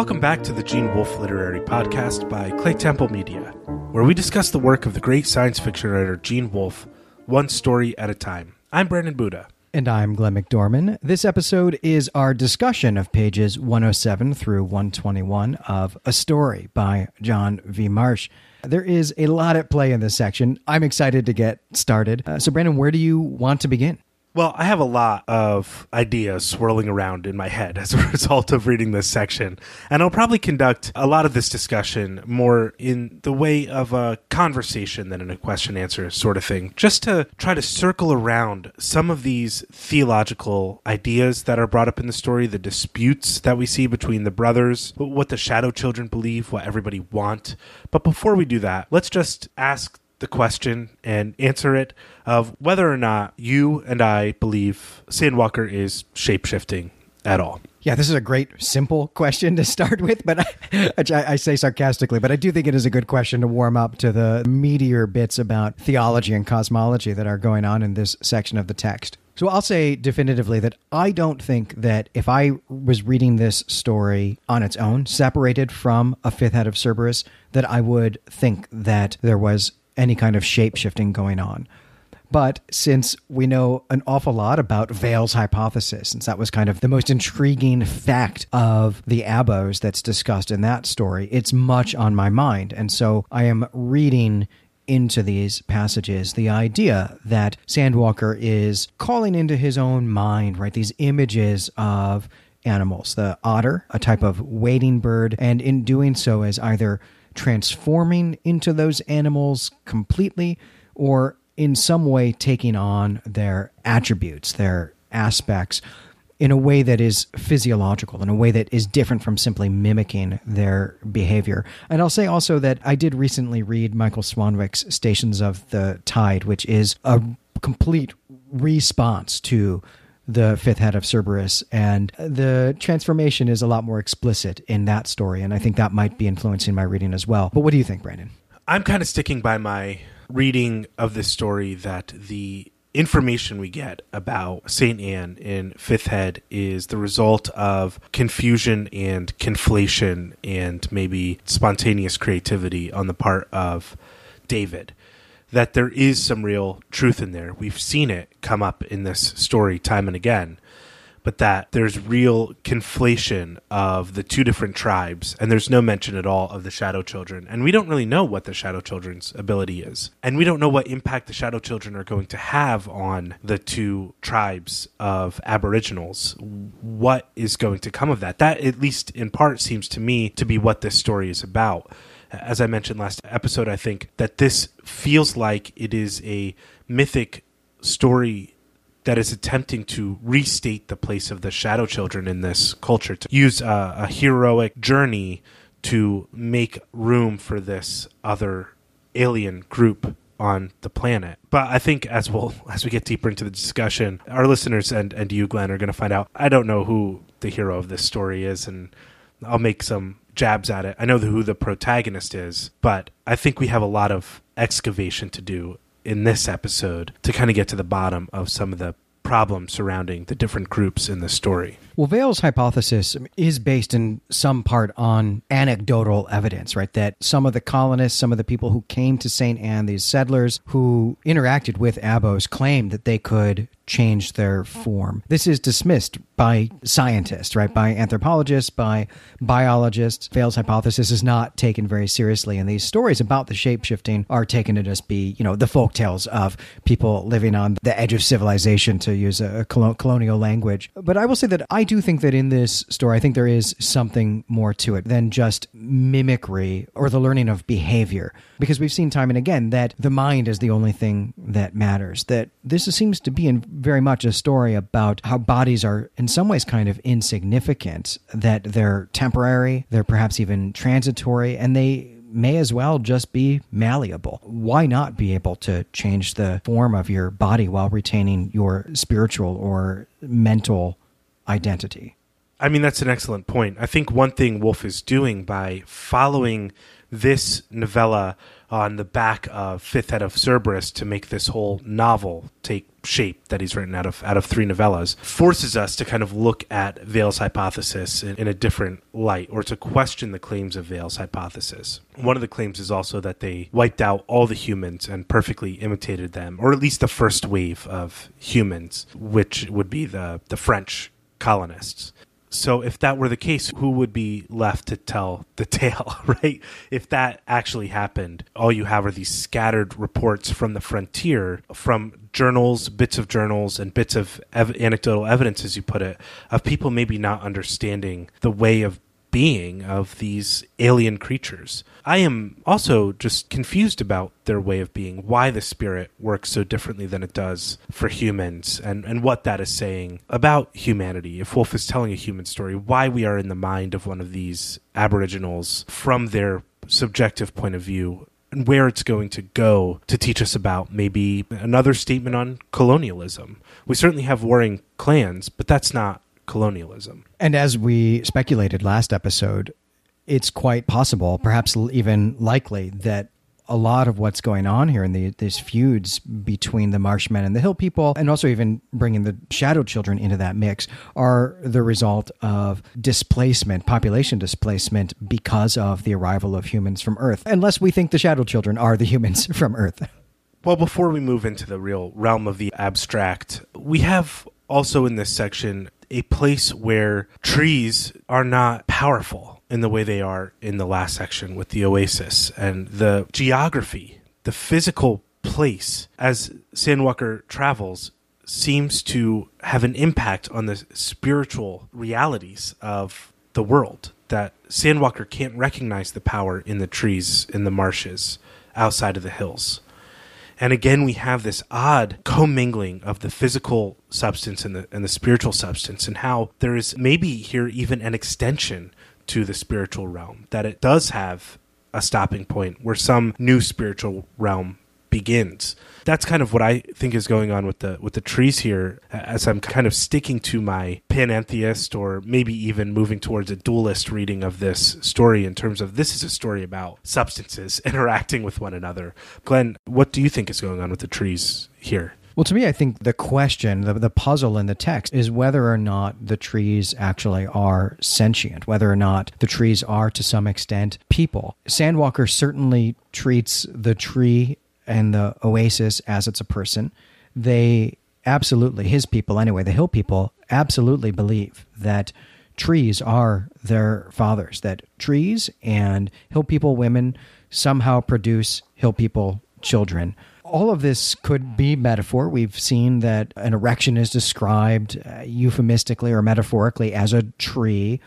Welcome back to the Gene Wolfe Literary Podcast by Claytemple Media, where we discuss the work of the great science fiction writer Gene Wolfe, one story at a time. I'm Brandon Buddha. And I'm Glenn McDorman. This episode is our discussion of pages 107 through 121 of A Story by John V. Marsch. There is a lot at play in this section. I'm excited to get started. Uh, so, Brandon, where do you want to begin? Well, I have a lot of ideas swirling around in my head as a result of reading this section, and I'll probably conduct a lot of this discussion more in the way of a conversation than in a question answer sort of thing, just to try to circle around some of these theological ideas that are brought up in the story, the disputes that we see between the brothers, what the shadow children believe, what everybody want. But before we do that, let's just ask the question and answer it of whether or not you and I believe Sandwalker is shapeshifting at all. Yeah, this is a great, simple question to start with, but I, I, say sarcastically, but I do think it is a good question to warm up to the meatier bits about theology and cosmology that are going on in this section of the text. So I'll say definitively that I don't think that if I was reading this story on its own, separated from a fifth head of Cerberus, that I would think that there was any kind of shape shifting going on. But since we know an awful lot about Veil's hypothesis, since that was kind of the most intriguing fact of the Abos that's discussed in that story, it's much on my mind. And so I am reading into these passages the idea that Sandwalker is calling into his own mind, right, these images of animals, the otter, a type of wading bird, and in doing so is either transforming into those animals completely or in some way taking on their attributes, their aspects in a way that is physiological, in a way that is different from simply mimicking their behavior. And I'll say also that I did recently read Michael Swanwick's Stations of the Tide, which is a complete response to the fifth head of Cerberus, and the transformation is a lot more explicit in that story, and I think that might be influencing my reading as well. But what do you think, Brandon? I'm kind of sticking by my reading of this story that the information we get about St. Anne in Fifth Head is the result of confusion and conflation and maybe spontaneous creativity on the part of David that there is some real truth in there. We've seen it come up in this story time and again, but that there's real conflation of the two different tribes, and there's no mention at all of the Shadow Children. And we don't really know what the Shadow Children's ability is. And we don't know what impact the Shadow Children are going to have on the two tribes of Aboriginals. What is going to come of that? That, at least in part, seems to me to be what this story is about as I mentioned last episode, I think that this feels like it is a mythic story that is attempting to restate the place of the shadow children in this culture, to use a, a heroic journey to make room for this other alien group on the planet. But I think as we'll as we get deeper into the discussion, our listeners and, and you, Glenn, are gonna find out I don't know who the hero of this story is and I'll make some jabs at it. I know who the protagonist is, but I think we have a lot of excavation to do in this episode to kind of get to the bottom of some of the problems surrounding the different groups in the story. Well, Veil's hypothesis is based in some part on anecdotal evidence, right? That some of the colonists, some of the people who came to St. Anne, these settlers who interacted with Abos, claimed that they could change their form. This is dismissed by scientists, right? By mm-hmm. anthropologists, by biologists. Veil's hypothesis is not taken very seriously, and these stories about the shapeshifting are taken to just be, you know, the folk tales of people living on the edge of civilization, to use a colonial language. But I will say that I do think that in this story, I think there is something more to it than just mimicry or the learning of behavior. Because we've seen time and again that the mind is the only thing that matters. That this seems to be in very much a story about how bodies are, in some ways, kind of insignificant, that they're temporary, they're perhaps even transitory, and they may as well just be malleable. Why not be able to change the form of your body while retaining your spiritual or mental identity. I mean, that's an excellent point. I think one thing Wolfe is doing by following this novella on the back of Fifth Head of Cerberus to make this whole novel take shape that he's written out of out of three novellas forces us to kind of look at Veil's hypothesis in, in, a different light or to question the claims of Veil's hypothesis. One of the claims is also that they wiped out all the humans and perfectly imitated them, or at least the first wave of humans, which would be the the French colonists. So if that were the case, who would be left to tell the tale, right? If that actually happened, all you have are these scattered reports from the frontier, from journals, bits of journals, and bits of ev- anecdotal evidence, as you put it, of people maybe not understanding the way of being of these alien creatures. I am also just confused about their way of being, why the spirit works so differently than it does for humans, and, and what that is saying about humanity. If Wolfe is telling a human story, why we are in the mind of one of these aboriginals from their subjective point of view and where it's going to go to teach us about maybe another statement on colonialism. We certainly have warring clans, but that's not colonialism. And as we speculated last episode, it's quite possible, perhaps even likely, that a lot of what's going on here in the, these feuds between the Marshmen and the Hill people, and also even bringing the Shadow Children into that mix, are the result of displacement, population displacement, because of the arrival of humans from Earth. Unless we think the Shadow Children are the humans from Earth. Well, before we move into the real realm of the abstract, we have also in this section a place where trees are not powerful in the way they are in the last section with the oasis and the geography, the physical place as Sandwalker travels seems to have an impact on the spiritual realities of the world that Sandwalker can't recognize the power in the trees in the marshes outside of the hills. And again, we have this odd commingling of the physical substance and the, and the spiritual substance, and how there is maybe here even an extension to the spiritual realm, that it does have a stopping point where some new spiritual realm begins. That's kind of what I think is going on with the with the trees here as I'm kind of sticking to my panentheist or maybe even moving towards a dualist reading of this story in terms of this is a story about substances interacting with one another. Glenn, what do you think is going on with the trees here? Well, to me, I think the question, the, the puzzle in the text is whether or not the trees actually are sentient, whether or not the trees are to some extent people. Sandwalker certainly treats the tree and the oasis as it's a person, they absolutely, his people anyway, the hill people absolutely believe that trees are their fathers, that trees and hill people women somehow produce hill people children. All of this could be metaphor. We've seen that an erection is described uh, euphemistically or metaphorically as a tree.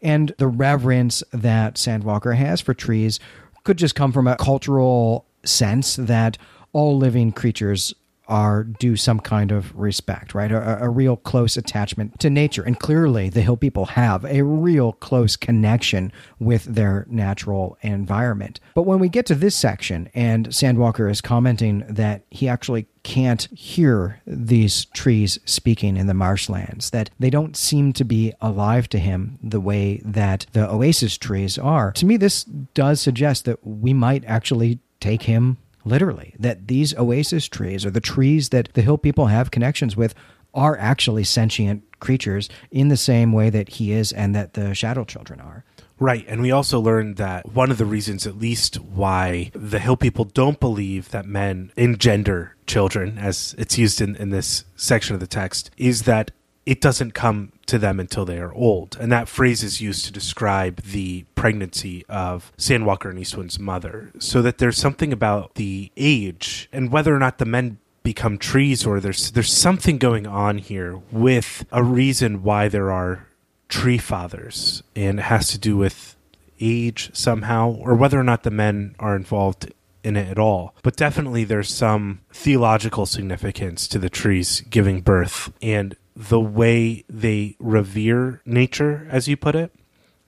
And the reverence that Sandwalker has for trees could just come from a cultural sense that all living creatures are due some kind of respect, right? A, a, real close attachment to nature. And clearly, the Hill people have a real close connection with their natural environment. But when we get to this section, and Sandwalker is commenting that he actually can't hear these trees speaking in the marshlands, that they don't seem to be alive to him the way that the oasis trees are. To me, this does suggest that we might actually take him literally, that these oasis trees or the trees that the hill people have connections with are actually sentient creatures in the same way that he is and that the shadow children are. Right. And we also learned that one of the reasons, at least, why the Hill people don't believe that men engender children, as it's used in, in this section of the text, is that it doesn't come to them until they are old. And that phrase is used to describe the pregnancy of Sandwalker and Eastwind's mother. So that there's something about the age and whether or not the men become trees or there's there's something going on here with a reason why there are tree fathers and it has to do with age somehow or whether or not the men are involved in it at all. But definitely there's some theological significance to the trees giving birth and the way they revere nature, as you put it,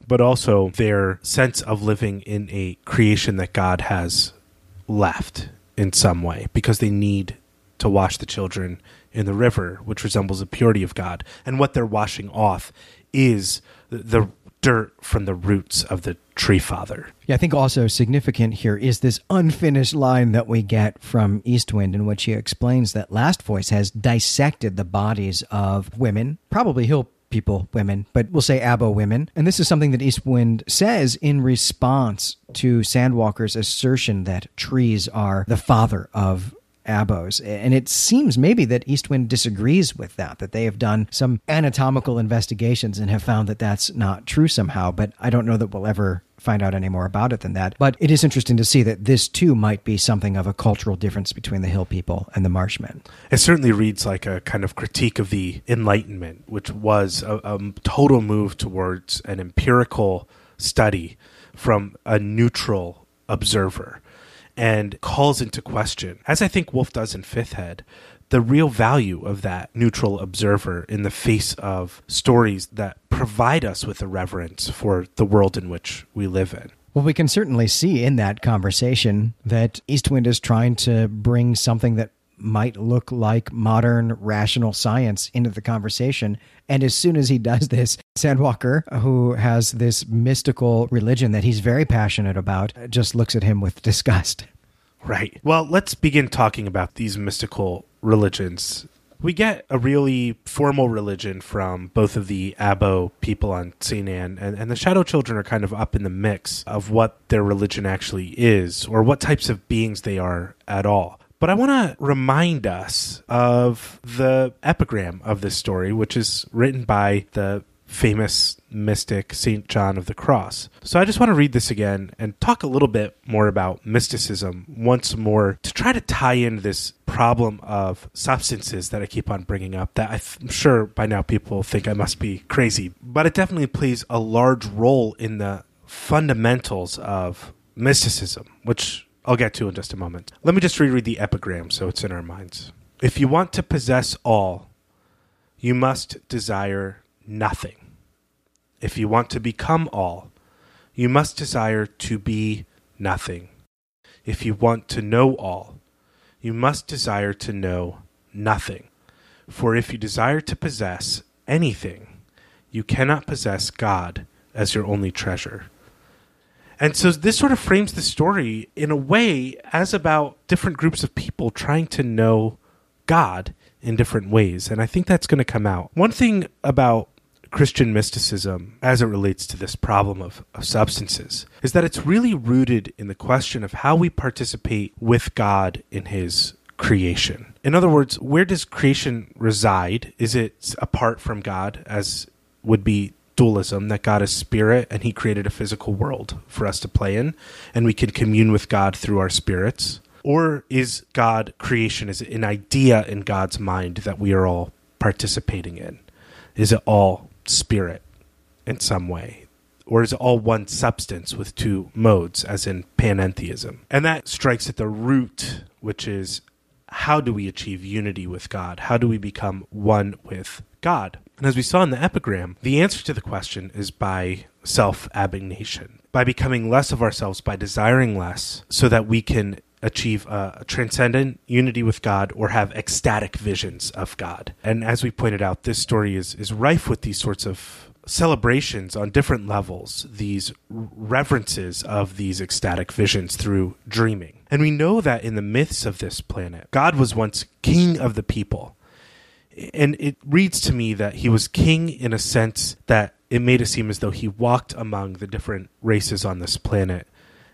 but also their sense of living in a creation that God has left in some way because they need to wash the children in the river, which resembles the purity of God. And what they're washing off is the dirt from the roots of the tree father. Yeah, I think also significant here is this unfinished line that we get from Eastwind, in which he explains that Last Voice has dissected the bodies of women, probably hill people, women, but we'll say Abo women. And this is something that Eastwind says in response to Sandwalker's assertion that trees are the father of abos. And it seems maybe that Eastwind disagrees with that, that they have done some anatomical investigations and have found that that's not true somehow. But I don't know that we'll ever find out any more about it than that. But it is interesting to see that this too might be something of a cultural difference between the hill people and the marshmen. It certainly reads like a kind of critique of the Enlightenment, which was a, a total move towards an empirical study from a neutral observer and calls into question, as I think Wolfe does in Fifth Head, the real value of that neutral observer in the face of stories that provide us with a reverence for the world in which we live in. Well, we can certainly see in that conversation that Eastwind is trying to bring something that might look like modern rational science into the conversation. And as soon as he does this, Sandwalker, who has this mystical religion that he's very passionate about, just looks at him with disgust. Right. Well, let's begin talking about these mystical religions. We get a really formal religion from both of the Abo people on. Anne, and, and the Shadow Children are kind of up in the mix of what their religion actually is, or what types of beings they are at all. But I want to remind us of the epigram of this story, which is written by the famous mystic St. John of the Cross. So I just want to read this again and talk a little bit more about mysticism once more to try to tie in this problem of substances that I keep on bringing up that I'm sure by now people think I must be crazy, but it definitely plays a large role in the fundamentals of mysticism, which I'll get to in just a moment. Let me just reread the epigram so it's in our minds. If you want to possess all, you must desire nothing. If you want to become all, you must desire to be nothing. If you want to know all, you must desire to know nothing. For if you desire to possess anything, you cannot possess God as your only treasure. And so this sort of frames the story in a way as about different groups of people trying to know God in different ways. And I think that's going to come out. One thing about Christian mysticism as it relates to this problem of, of, substances is that it's really rooted in the question of how we participate with God in His creation. In other words, where does creation reside? Is it apart from God, as would be dualism that God is spirit and he created a physical world for us to play in and we can commune with God through our spirits? Or is God creation is an idea in God's mind that we are all participating in? Is it all spirit in some way? Or is it all one substance with two modes, as in panentheism? And that strikes at the root, which is how do we achieve unity with God? How do we become one with God? And as we saw in the epigram, the answer to the question is by self abnegation, by becoming less of ourselves, by desiring less, so that we can achieve a, transcendent unity with God or have ecstatic visions of God. And as we pointed out, this story is, is rife with these sorts of celebrations on different levels, these reverences of these ecstatic visions through dreaming. And we know that in the myths of this planet, God was once king of the people and it reads to me that he was king in a sense that it made it seem as though he walked among the different races on this planet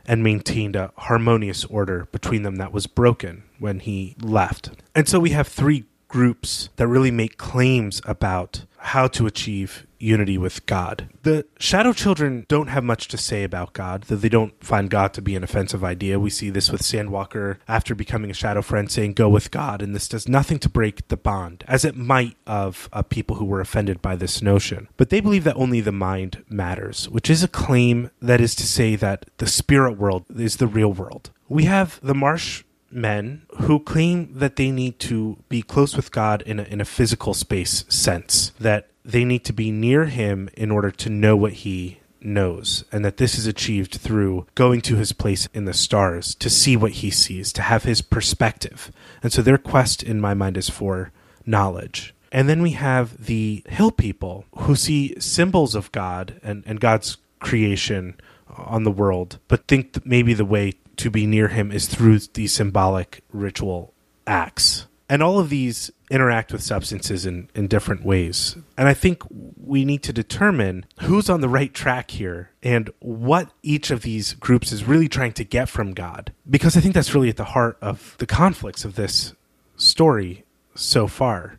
and maintained a harmonious order between them that was broken when he left. And so we have three groups that really make claims about how to achieve unity with God. The Shadow Children don't have much to say about God, though they don't find God to be an offensive idea. We see this with Sandwalker after becoming a Shadow Friend saying, Go with God, and this does nothing to break the bond, as it might of uh, people who were offended by this notion. But they believe that only the mind matters, which is a claim that is to say that the spirit world is the real world. We have the Marsh men who claim that they need to be close with God in a, in a physical space sense, that they need to be near Him in order to know what He knows, and that this is achieved through going to His place in the stars to see what He sees, to have His perspective. And so their quest, in my mind, is for knowledge. And then we have the hill people who see symbols of God and, and God's creation on the world, but think maybe the way to be near him is through these symbolic ritual acts. And all of these interact with substances in, in different ways. And I think we need to determine who's on the right track here and what each of these groups is really trying to get from God. Because I think that's really at the heart of the conflicts of this story so far.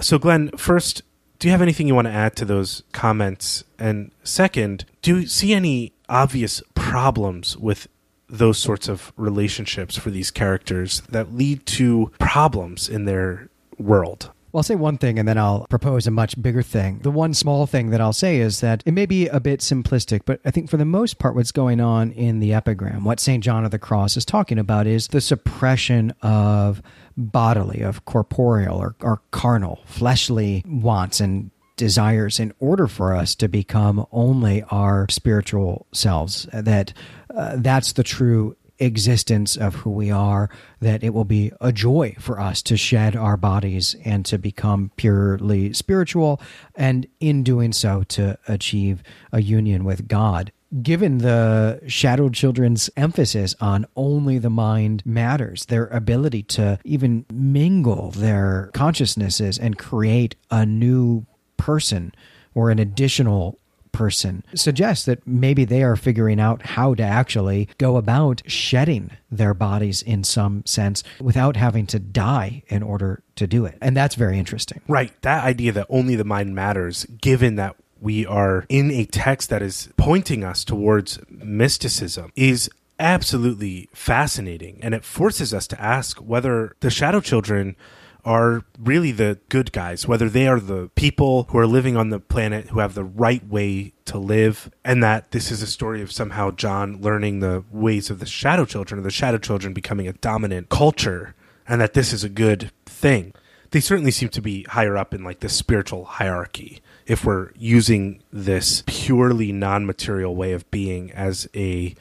So, Glenn, first, do you have anything you want to add to those comments? And second, do you see any obvious problems with those sorts of relationships for these characters that lead to problems in their world? Well, I'll say one thing and then I'll propose a much bigger thing. The one small thing that I'll say is that it may be a bit simplistic, but I think for the most part, what's going on in the epigram, what St. John of the Cross is talking about is the suppression of bodily, of corporeal or, or carnal, fleshly wants and desires in order for us to become only our spiritual selves. That uh, that's the true existence of who we are, that it will be a joy for us to shed our bodies and to become purely spiritual, and in doing so, to achieve a union with God. Given the shadowed children's emphasis on only the mind matters, their ability to even mingle their consciousnesses and create a new person or an additional person suggests that maybe they are figuring out how to actually go about shedding their bodies in some sense without having to die in order to do it. And that's very interesting. Right. That idea that only the mind matters, given that we are in a text that is pointing us towards mysticism, is absolutely fascinating. And it forces us to ask whether the Shadow Children are really the good guys, whether they are the people who are living on the planet who have the right way to live, and that this is a story of somehow John learning the ways of the Shadow Children, or the Shadow Children becoming a dominant culture, and that this is a good thing. They certainly seem to be higher up in like the spiritual hierarchy if we're using this purely non material way of being as a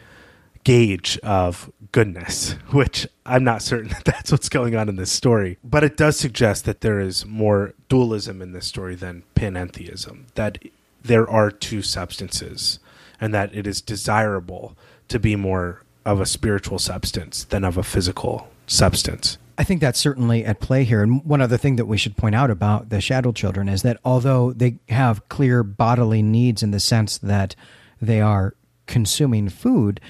gauge of goodness, which I'm not certain that that's what's going on in this story. But it does suggest that there is more dualism in this story than panentheism, that there are two substances, and that it is desirable to be more of a spiritual substance than of a physical substance. I think that's certainly at play here. And one other thing that we should point out about the shadow children is that although they have clear bodily needs in the sense that they are consuming food,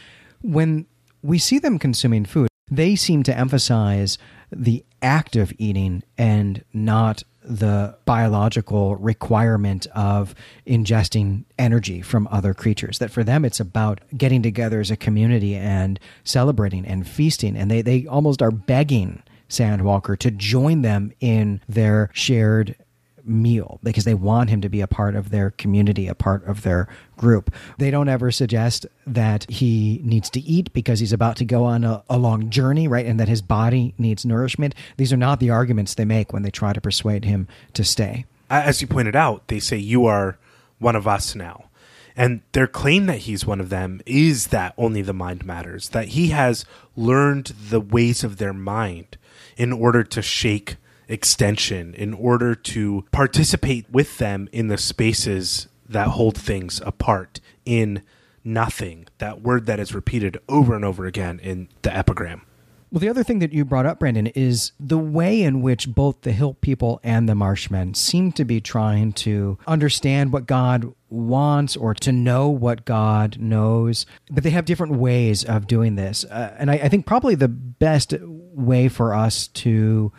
when we see them consuming food, they seem to emphasize the act of eating and not the biological requirement of ingesting energy from other creatures. That for them, it's about getting together as a community and celebrating and feasting. And they, they almost are begging Sandwalker to join them in their shared meal because they want him to be a part of their community, a part of their group. They don't ever suggest that he needs to eat because he's about to go on a, a, long journey, right? And that his body needs nourishment. These are not the arguments they make when they try to persuade him to stay. As you pointed out, they say, You are one of us now. And their claim that he's one of them is that only the mind matters, that he has learned the ways of their mind in order to shake extension in order to participate with them in the spaces that hold things apart in nothing. That word that is repeated over and over again in the epigram. Well, the other thing that you brought up, Brandon, is the way in which both the Hill people and the Marshmen seem to be trying to understand what God wants or to know what God knows, but they have different ways of doing this. Uh, and I, I think probably the best way for us to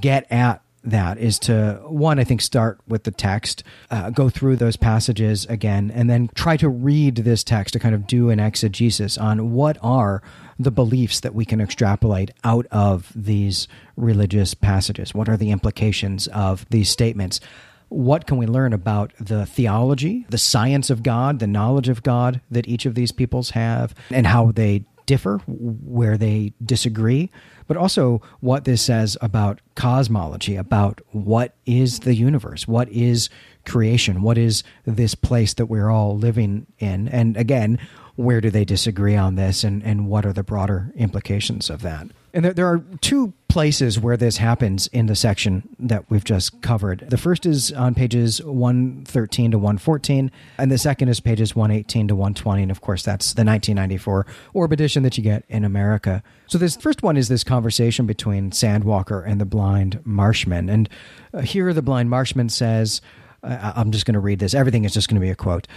get at that is to one i think start with the text uh, go through those passages again and then try to read this text to kind of do an exegesis on what are the beliefs that we can extrapolate out of these religious passages. What are the implications of these statements? What can we learn about the theology, the science of God, the knowledge of God that each of these peoples have, and how they differ, where they disagree? but also what this says about cosmology, about what is the universe, what is creation, what is this place that we're all living in. And again, where do they disagree on this and, and what are the broader implications of that. And there, there are two places where this happens in the section that we've just covered. The first is on pages 113 to 114, and the second is pages 118 to 120. And of course, that's the 1994 Orb edition that you get in America. So, this first one is this conversation between Sandwalker and the blind marshman. And uh, here, the blind marshman says, I'm just going to read this, everything is just going to be a quote.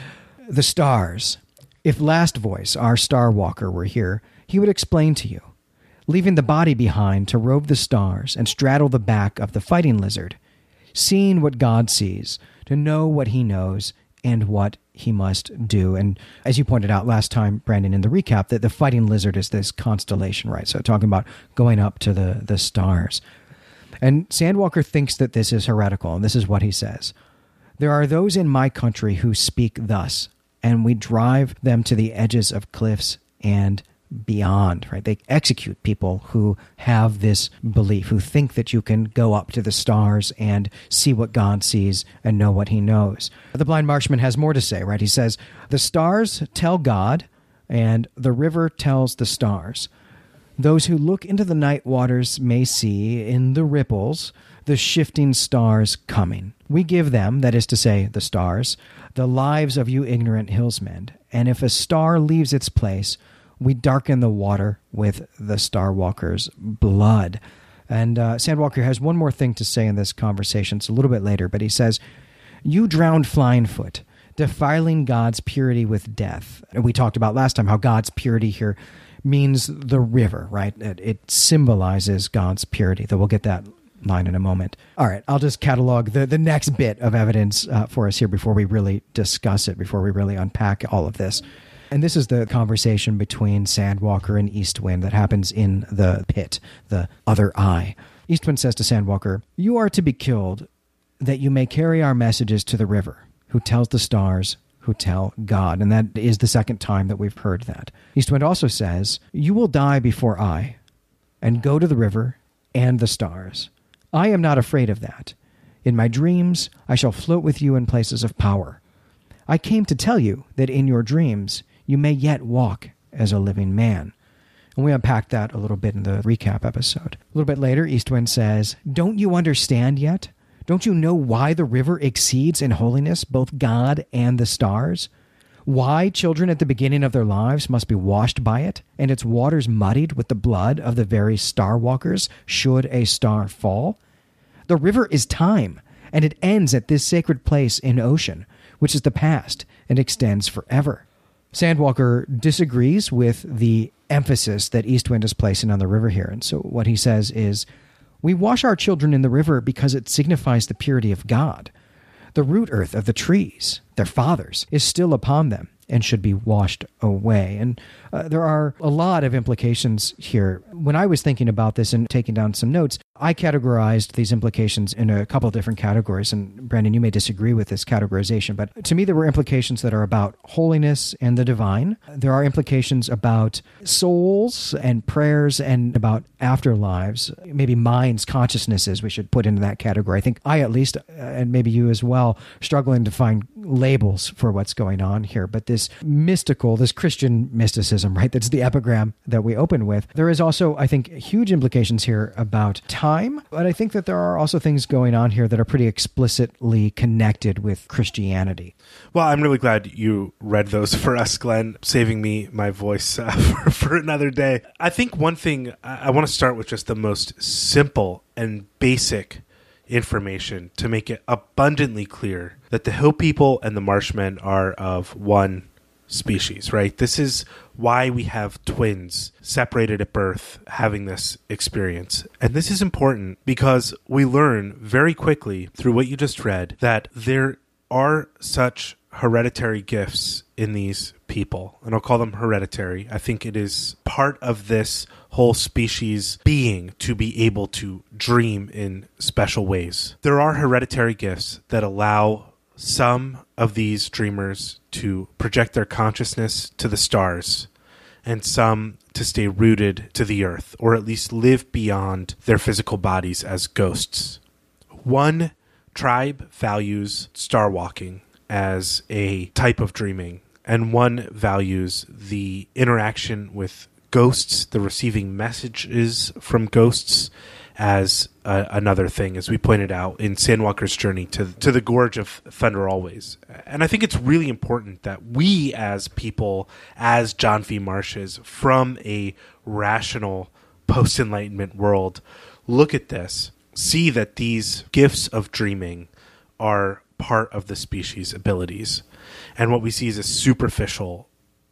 The stars. If Last Voice, our Star Walker, were here, he would explain to you leaving the body behind to rove the stars and straddle the back of the fighting lizard, seeing what God sees, to know what he knows and what he must do. And as you pointed out last time, Brandon, in the recap, that the fighting lizard is this constellation, right? So talking about going up to the, the stars. And Sandwalker thinks that this is heretical, and this is what he says. There are those in my country who speak thus, and we drive them to the edges of cliffs and beyond, right? They execute people who have this belief, who think that you can go up to the stars and see what God sees and know what he knows. The blind marshman has more to say, right? He says, The stars tell God, and the river tells the stars. Those who look into the night waters may see in the ripples the shifting stars coming. We give them, that is to say, the stars, the lives of you ignorant hillsmen. And if a star leaves its place, we darken the water with the Star Walker's blood. And uh, Sandwalker has one more thing to say in this conversation. It's a little bit later, but he says, You drowned flying foot, defiling God's purity with death. And we talked about last time how God's purity here means the river, right? It, it symbolizes God's purity, though we'll get that line in a moment. All right, I'll just catalog the, the next bit of evidence uh, for us here before we really discuss it, before we really unpack all of this. And this is the conversation between Sandwalker and Eastwind that happens in the pit, the other eye. Eastwind says to Sandwalker, You are to be killed that you may carry our messages to the river, who tells the stars, who tell God. And that is the second time that we've heard that. Eastwind also says, You will die before I, and go to the river and the stars. I am not afraid of that. In my dreams, I shall float with you in places of power. I came to tell you that in your dreams you may yet walk as a living man. And we unpacked that a little bit in the recap episode. A little bit later, Eastwind says, Don't you understand yet? Don't you know why the river exceeds in holiness both God and the stars? Why children at the beginning of their lives must be washed by it, and its waters muddied with the blood of the very star walkers should a star fall? The river is time, and it ends at this sacred place in ocean, which is the past and extends forever. Sandwalker disagrees with the emphasis that Eastwind is placing on the river here. And so what he says is We wash our children in the river because it signifies the purity of God. The root earth of the trees, their fathers, is still upon them and should be washed away. And uh, there are a lot of implications here. When I was thinking about this and taking down some notes, I categorized these implications in a couple of different categories. And Brandon, you may disagree with this categorization, but to me, there were implications that are about holiness and the divine. There are implications about souls and prayers and about afterlives, maybe minds, consciousnesses, we should put into that category. I think I, at least, uh, and maybe you as well, struggling to find labels for what's going on here. But this mystical, this Christian mysticism, right? That's the epigram that we open with. There is also, I think, huge implications here about time. But I think that there are also things going on here that are pretty explicitly connected with Christianity. Well, I'm really glad you read those for us, Glenn, saving me my voice uh, for, for another day. I think one thing I, I want to start with just the most simple and basic information to make it abundantly clear that the hill people and the marshmen are of one species, right? This is why we have twins separated at birth having this experience. And this is important because we learn very quickly through what you just read that there are such hereditary gifts in these people. And I'll call them hereditary. I think it is part of this whole species being to be able to dream in special ways. There are hereditary gifts that allow some of these dreamers to project their consciousness to the stars and some to stay rooted to the earth or at least live beyond their physical bodies as ghosts. One tribe values star walking as a type of dreaming and one values the interaction with ghosts, the receiving messages from ghosts as another thing, as we pointed out in Sandwalker's journey to to the Gorge of Thunder Always. And I think it's really important that we, as people, as John V. Marsches, from a rational post Enlightenment world, look at this, see that these gifts of dreaming are part of the species' abilities, and what we see is a superficial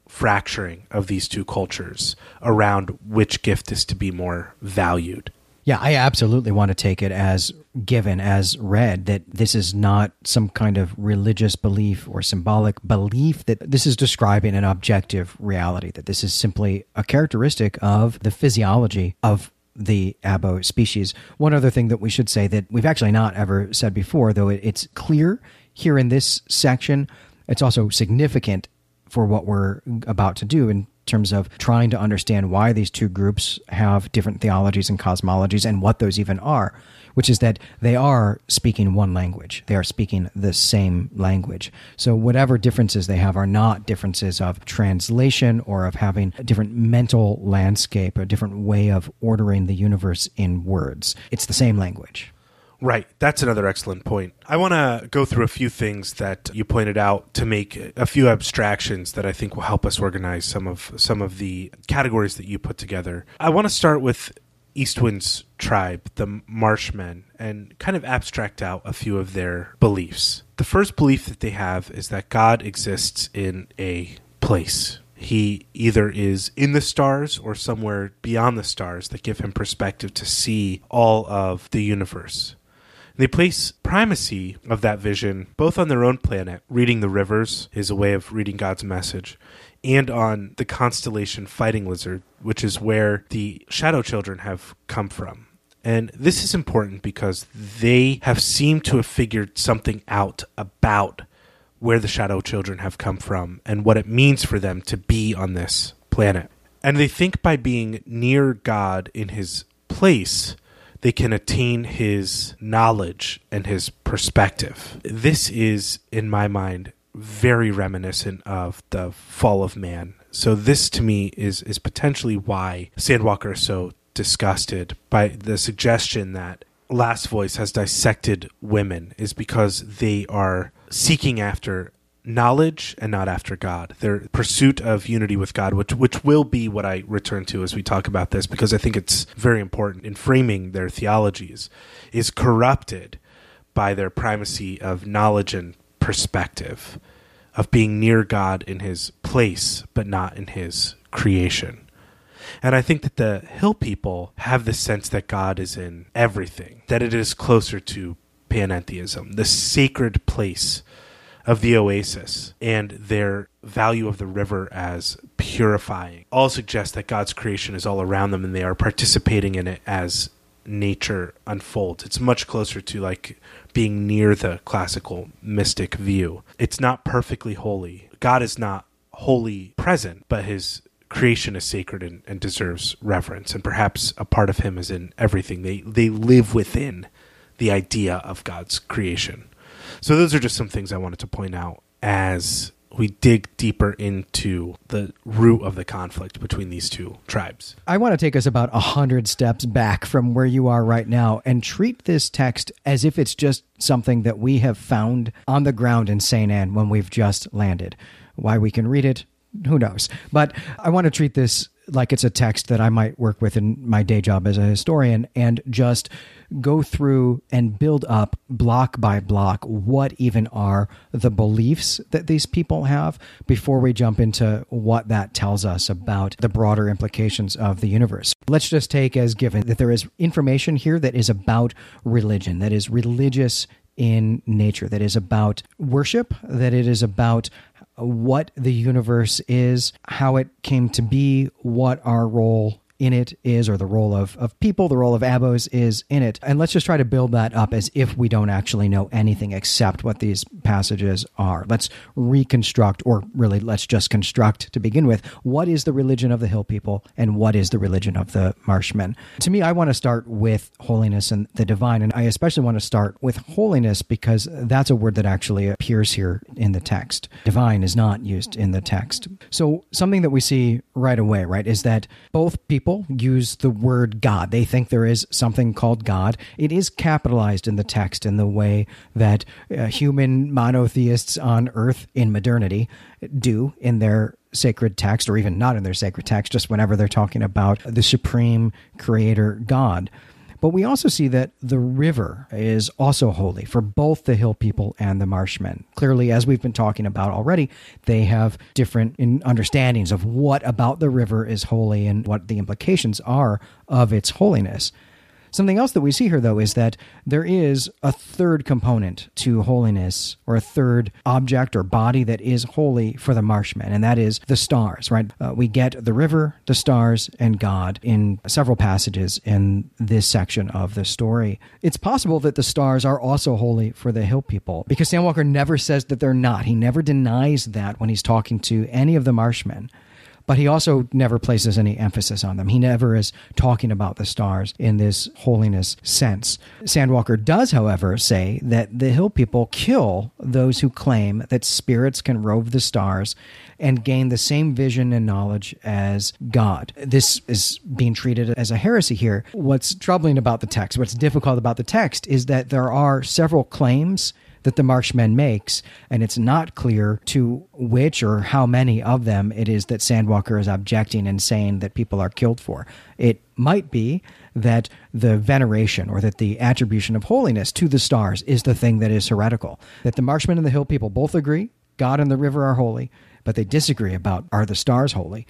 fracturing of these two cultures around which gift is to be more valued. Yeah, I absolutely want to take it as given, as read, that this is not some kind of religious belief or symbolic belief, that this is describing an objective reality, that this is simply a characteristic of the physiology of the abo species. One other thing that we should say that we've actually not ever said before, though it's clear here in this section, it's also significant for what we're about to do in terms of trying to understand why these two groups have different theologies and cosmologies and what those even are, which is that they are speaking one language. They are speaking the same language. So, whatever differences they have are not differences of translation or of having a different mental landscape, a different way of ordering the universe in words. It's the same language. Right. That's another excellent point. I want to go through a few things that you pointed out to make a few abstractions that I think will help us organize some of some of the categories that you put together. I want to start with Eastwind's tribe, the Marshmen, and kind of abstract out a few of their beliefs. The first belief that they have is that God exists in a place. He either is in the stars or somewhere beyond the stars that give him perspective to see all of the universe. They place primacy of that vision both on their own planet, reading the rivers is a way of reading God's message, and on the constellation Fighting Lizard, which is where the Shadow Children have come from. And this is important because they have seemed to have figured something out about where the Shadow Children have come from and what it means for them to be on this planet. And they think by being near God in his place, they can attain his knowledge and his perspective. This is, in my mind, very reminiscent of the fall of man. So this to me is is potentially why Sandwalker is so disgusted by the suggestion that Last Voice has dissected women is because they are seeking after knowledge and not after God. Their pursuit of unity with God, which which will be what I return to as we talk about this, because I think it's very important in framing their theologies, is corrupted by their primacy of knowledge and perspective, of being near God in his place, but not in his creation. And I think that the hill people have the sense that God is in everything, that it is closer to panentheism, the sacred place of the oasis and their value of the river as purifying all suggest that God's creation is all around them and they are participating in it as nature unfolds. It's much closer to like being near the classical mystic view. It's not perfectly holy. God is not wholly present, but his creation is sacred and, and deserves reverence. And perhaps a part of him is in everything. They they live within the idea of God's creation. So those are just some things I wanted to point out as we dig deeper into the root of the conflict between these two tribes. I want to take us about a hundred steps back from where you are right now and treat this text as if it's just something that we have found on the ground in St. Anne when we've just landed. Why we can read it, who knows? But I want to treat this like it's a text that I might work with in my day job as a historian and just go through and build up block by block what even are the beliefs that these people have before we jump into what that tells us about the broader implications of the universe. Let's just take as given that there is information here that is about religion, that is religious in nature, that is about worship, that it is about what the universe is, how it came to be, what our role in it is, or the role of, of people, the role of abos is in it. And let's just try to build that up as if we don't actually know anything except what these passages are. Let's reconstruct, or really, let's just construct to begin with, what is the religion of the hill people and what is the religion of the marshmen? To me, I want to start with holiness and the divine. And I especially want to start with holiness because that's a word that actually appears here in the text. Divine is not used in the text. So, something that we see right away, right, is that both people use the word God. They think there is something called God. It is capitalized in the text in the way that uh, human monotheists on earth in modernity do in their sacred text, or even not in their sacred text, just whenever they're talking about the supreme creator God. But we also see that the river is also holy for both the hill people and the marshmen. Clearly, as we've been talking about already, they have different understandings of what about the river is holy and what the implications are of its holiness. Something else that we see here, though, is that there is a third component to holiness, or a third object or body that is holy for the marshmen, and that is the stars, right? Uh, we get the river, the stars, and God in several passages in this section of the story. It's possible that the stars are also holy for the hill people, because Sandwalker never says that they're not. He never denies that when he's talking to any of the marshmen but he also never places any emphasis on them. He never is talking about the stars in this holiness sense. Sandwalker does, however, say that the hill people kill those who claim that spirits can rove the stars and gain the same vision and knowledge as God. This is being treated as a heresy here. What's troubling about the text, what's difficult about the text, is that there are several claims that the Marshman makes, and it's not clear to which or how many of them it is that Sandwalker is objecting and saying that people are killed for. It might be that the veneration or that the attribution of holiness to the stars is the thing that is heretical. That the Marshmen and the Hill people both agree God and the river are holy, but they disagree about are the stars holy.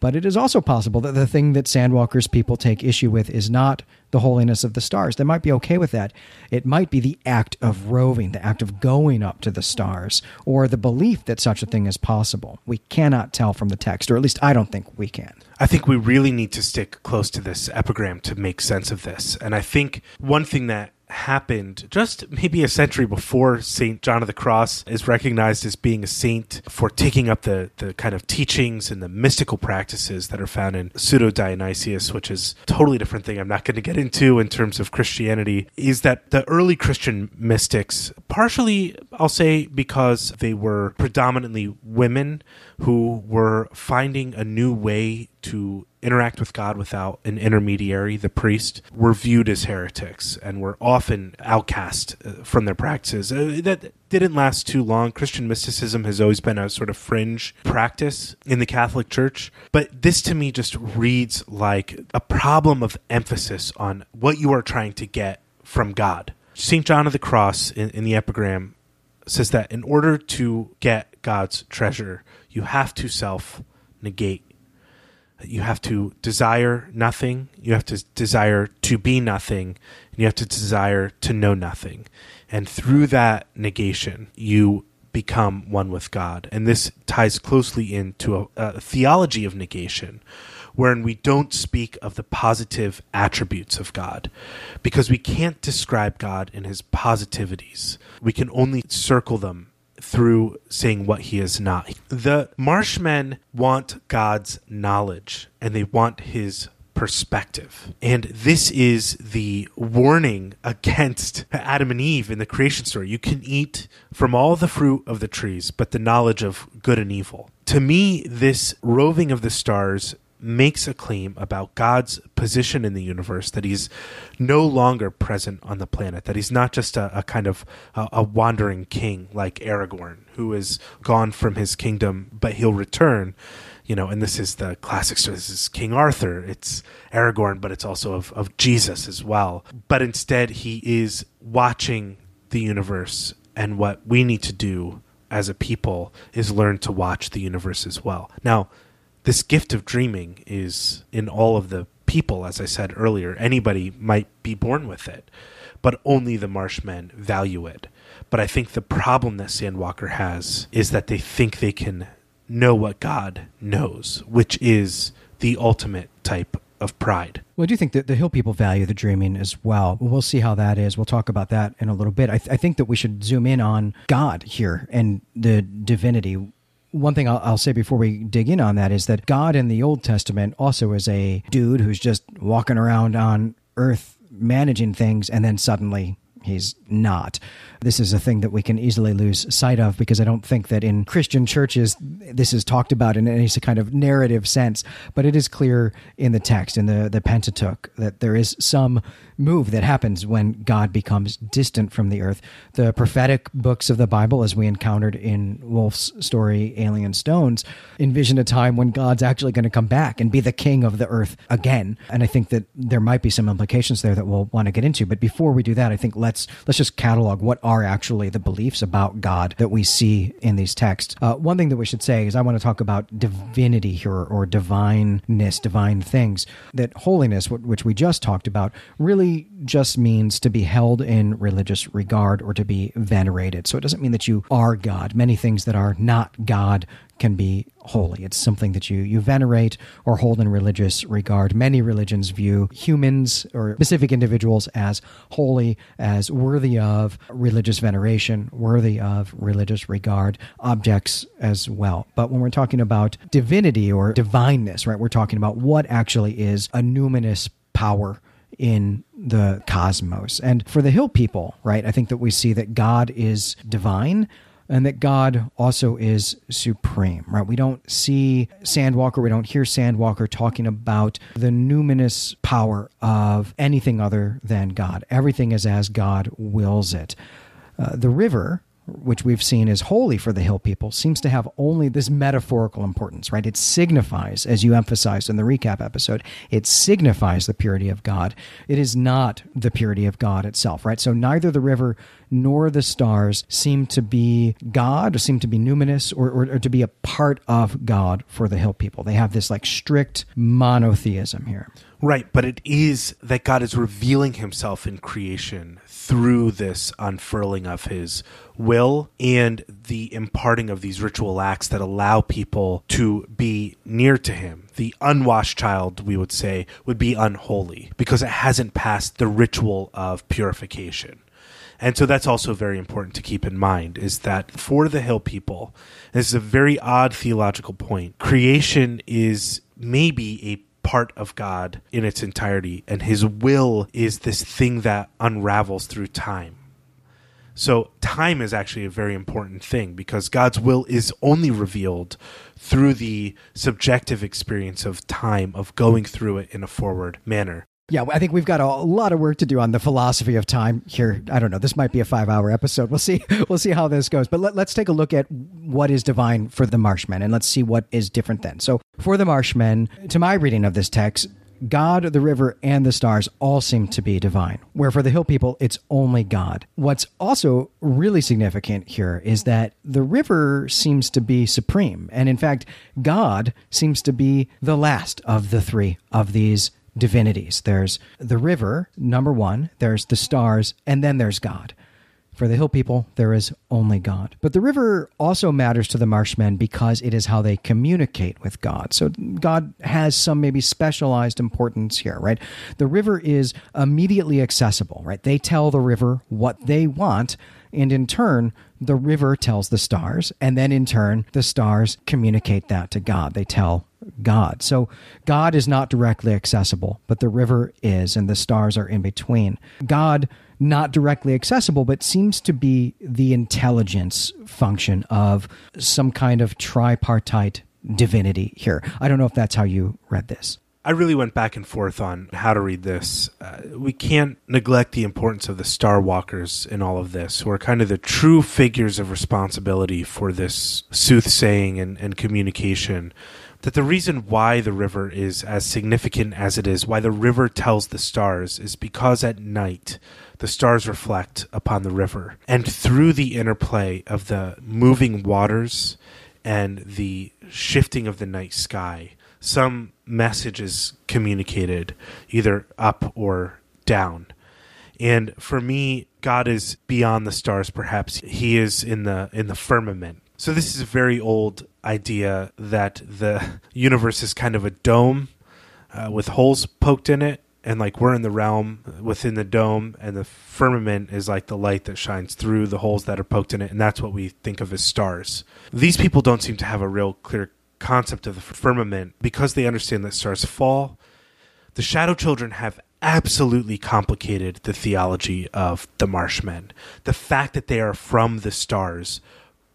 But it is also possible that the thing that Sandwalker's people take issue with is not the holiness of the stars. They might be okay with that. It might be the act of roving, the act of going up to the stars, or the belief that such a thing is possible. We cannot tell from the text, or at least I don't think we can. I think we really need to stick close to this epigram to make sense of this. And I think one thing that happened just maybe a century before St. John of the Cross is recognized as being a saint for taking up the, the kind of teachings and the mystical practices that are found in Pseudo Dionysius, which is a totally different thing I'm not going to get into in terms of Christianity, is that the early Christian mystics, partially, I'll say, because they were predominantly women who were finding a new way to interact with God without an intermediary, the priest, were viewed as heretics and were often outcast uh, from their practices. Uh, that didn't last too long. Christian mysticism has always been a sort of fringe practice in the Catholic Church. But this to me just reads like a problem of emphasis on what you are trying to get from God. St. John of the Cross in, in the epigram says that in order to get God's treasure, you have to self negate. You have to desire nothing. You have to desire to be nothing. And you have to desire to know nothing. And through that negation, you become one with God. And this ties closely into a, a theology of negation, wherein we don't speak of the positive attributes of God because we can't describe God in his positivities. We can only circle them through saying what he is not. The Marshmen want God's knowledge and they want his perspective. And this is the warning against Adam and Eve in the creation story. You can eat from all the fruit of the trees, but the knowledge of good and evil. To me, this roving of the stars makes a claim about God's position in the universe, that he's no longer present on the planet, that he's not just a, a kind of a, a, wandering king like Aragorn, who is gone from his kingdom, but he'll return. You know, and this is the classic story. This is King Arthur. It's Aragorn, but it's also of, of Jesus as well. But instead, he is watching the universe, and what we need to do as a people is learn to watch the universe as well. Now, this gift of dreaming is in all of the people, as I said earlier. Anybody might be born with it, but only the Marshmen value it. But I think the problem that Sandwalker has is that they think they can know what God knows, which is the ultimate type of pride. Well, I do think that the Hill people value the dreaming as well. We'll see how that is. We'll talk about that in a little bit. I, th- I think that we should zoom in on God here and the divinity one thing I'll, I'll, say before we dig in on that is that God in the Old Testament also is a dude who's just walking around on earth managing things and then suddenly he's not. This is a thing that we can easily lose sight of because I don't think that in Christian churches this is talked about in any kind of narrative sense. But it is clear in the text, in the, the Pentateuch, that there is some move that happens when God becomes distant from the earth. The prophetic books of the Bible, as we encountered in Wolfe's story, Alien Stones, envision a time when God's actually going to come back and be the king of the earth again. And I think that there might be some implications there that we'll want to get into. But before we do that, I think let's let's just catalog what are actually the beliefs about God that we see in these texts. Uh, one thing that we should say is I want to talk about divinity here or divineness, divine things. That holiness, which we just talked about, really just means to be held in religious regard or to be venerated. So it doesn't mean that you are God. Many things that are not God can be holy. It's something that you, you venerate or hold in religious regard. Many religions view humans or specific individuals as holy, as worthy of religious veneration, worthy of religious regard, objects as well. But when we're talking about divinity or divineness, right, we're talking about what actually is a numinous power in the cosmos. And for the hill people, right, I think that we see that God is divine and that God also is supreme, right? We don't see Sandwalker, we don't hear Sandwalker talking about the numinous power of anything other than God. Everything is as God wills it. Uh, the river which we've seen is holy for the hill people, seems to have only this metaphorical importance, right? It signifies, as you emphasized in the recap episode, it signifies the purity of God. It is not the purity of God itself, right? So neither the river nor the stars seem to be God or seem to be numinous or, or, or to be a part of God for the hill people. They have this like strict monotheism here. Right, but it is that God is revealing himself in creation through this unfurling of his will and the imparting of these ritual acts that allow people to be near to him. The unwashed child, we would say, would be unholy because it hasn't passed the ritual of purification. And so that's also very important to keep in mind is that for the hill people, this is a very odd theological point. Creation is maybe a part of God in its entirety, and his will is this thing that unravels through time. So, time is actually a very important thing because God's will is only revealed through the subjective experience of time, of going through it in a forward manner. Yeah, I think we've got a lot of work to do on the philosophy of time here. I don't know. This might be a five-hour episode. We'll see. We'll see how this goes. But let, us take a look at what is divine for the Marshmen, and let's see what is different then. So, for the Marshmen, to my reading of this text, God, the river, and the stars all seem to be divine, where for the hill people, it's only God. What's also really significant here is that the river seems to be supreme. And in fact, God seems to be the last of the three of these divinities. There's the river, number one, there's the stars, and then there's God. For the hill people, there is only God. But the river also matters to the marshmen because it is how they communicate with God. So God has some maybe specialized importance here, right? The river is immediately accessible, right? They tell the river what they want, and in turn, the river tells the stars, and then in turn, the stars communicate that to God. They tell God. So God is not directly accessible, but the river is, and the stars are in between. God, not directly accessible, but seems to be the intelligence function of some kind of tripartite divinity here. I don't know if that's how you read this. I really went back and forth on how to read this. Uh, we can't neglect the importance of the Star Walkers in all of this, who are kind of the true figures of responsibility for this soothsaying and, and communication that the reason why the river is as significant as it is, why the river tells the stars, is because at night the stars reflect upon the river. And through the interplay of the moving waters and the shifting of the night sky, some message is communicated either up or down. And for me, God is beyond the stars perhaps. He is in the in the firmament. So this is a very old idea that the universe is kind of a dome uh, with holes poked in it and like we're in the realm within the dome and the firmament is like the light that shines through the holes that are poked in it and that's what we think of as stars. These people don't seem to have a real clear concept of the firmament. Because they understand that stars fall the shadow children have absolutely complicated the theology of the marshmen the fact that they are from the stars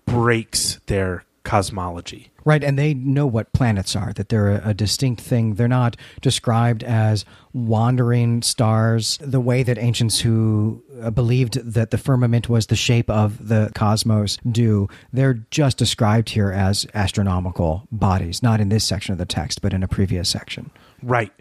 breaks their cosmology Right, and they know what planets are, that they're a, a, distinct thing. They're not described as wandering stars, the way that ancients who uh, believed that the firmament was the shape of the cosmos do. They're just described here as astronomical bodies, not in this section of the text, but in a previous section. Right.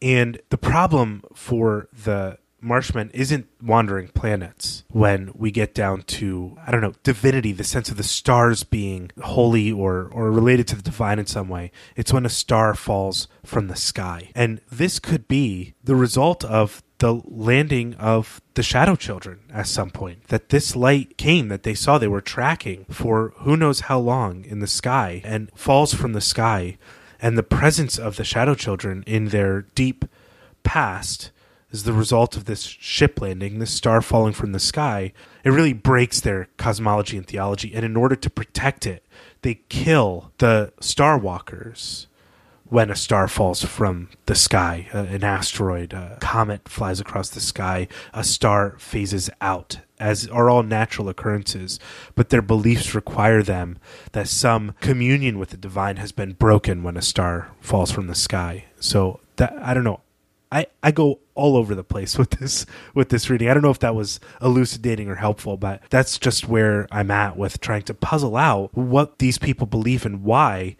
And the problem for the Marshmen isn't wandering planets when we get down to I don't know divinity, the sense of the stars being holy or or related to the divine in some way. It's when a star falls from the sky, and this could be the result of the landing of the shadow children at some point that this light came that they saw they were tracking for who knows how long in the sky and falls from the sky and the presence of the shadow children in their deep past is the result of this ship landing, this star falling from the sky. It really breaks their cosmology and theology. And in order to protect it, they kill the star walkers when a star falls from the sky, uh, an asteroid, a comet flies across the sky, a star phases out, as are all natural occurrences. But their beliefs require them that some communion with the divine has been broken when a star falls from the sky. So that I don't know. I, I go all over the place with this with this reading. I don't know if that was elucidating or helpful, but that's just where I'm at with trying to puzzle out what these people believe and why,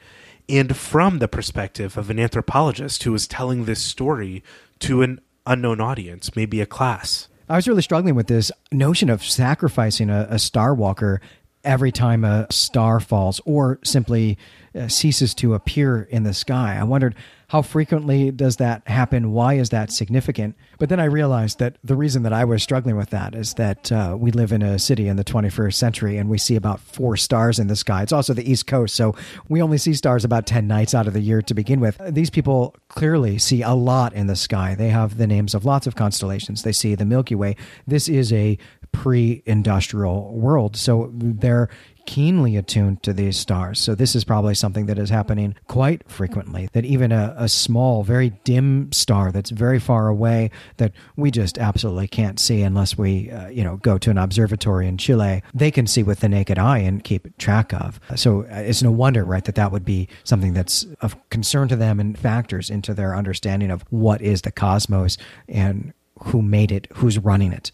and from the perspective of an anthropologist who is telling this story to an unknown audience, maybe a class. I was really struggling with this notion of sacrificing a, a star walker every time a star falls or simply uh, ceases to appear in the sky. I wondered how frequently does that happen? Why is that significant? But then I realized that the reason that I was struggling with that is that uh, we live in a city in the 21st century and we see about four stars in the sky. It's also the East Coast, so we only see stars about 10 nights out of the year to begin with. These people clearly see a lot in the sky. They have the names of lots of constellations. They see the Milky Way. This is a pre industrial world. So they're keenly attuned to these stars. So this is probably something that is happening quite frequently. That even a, a, small, very dim star that's very far away that we just absolutely can't see unless we, uh, you know, go to an observatory in Chile, they can see with the naked eye and keep track of. So uh, it's no wonder, right, that that would be something that's of concern to them and factors into their understanding of what is the cosmos and who made it, who's running it.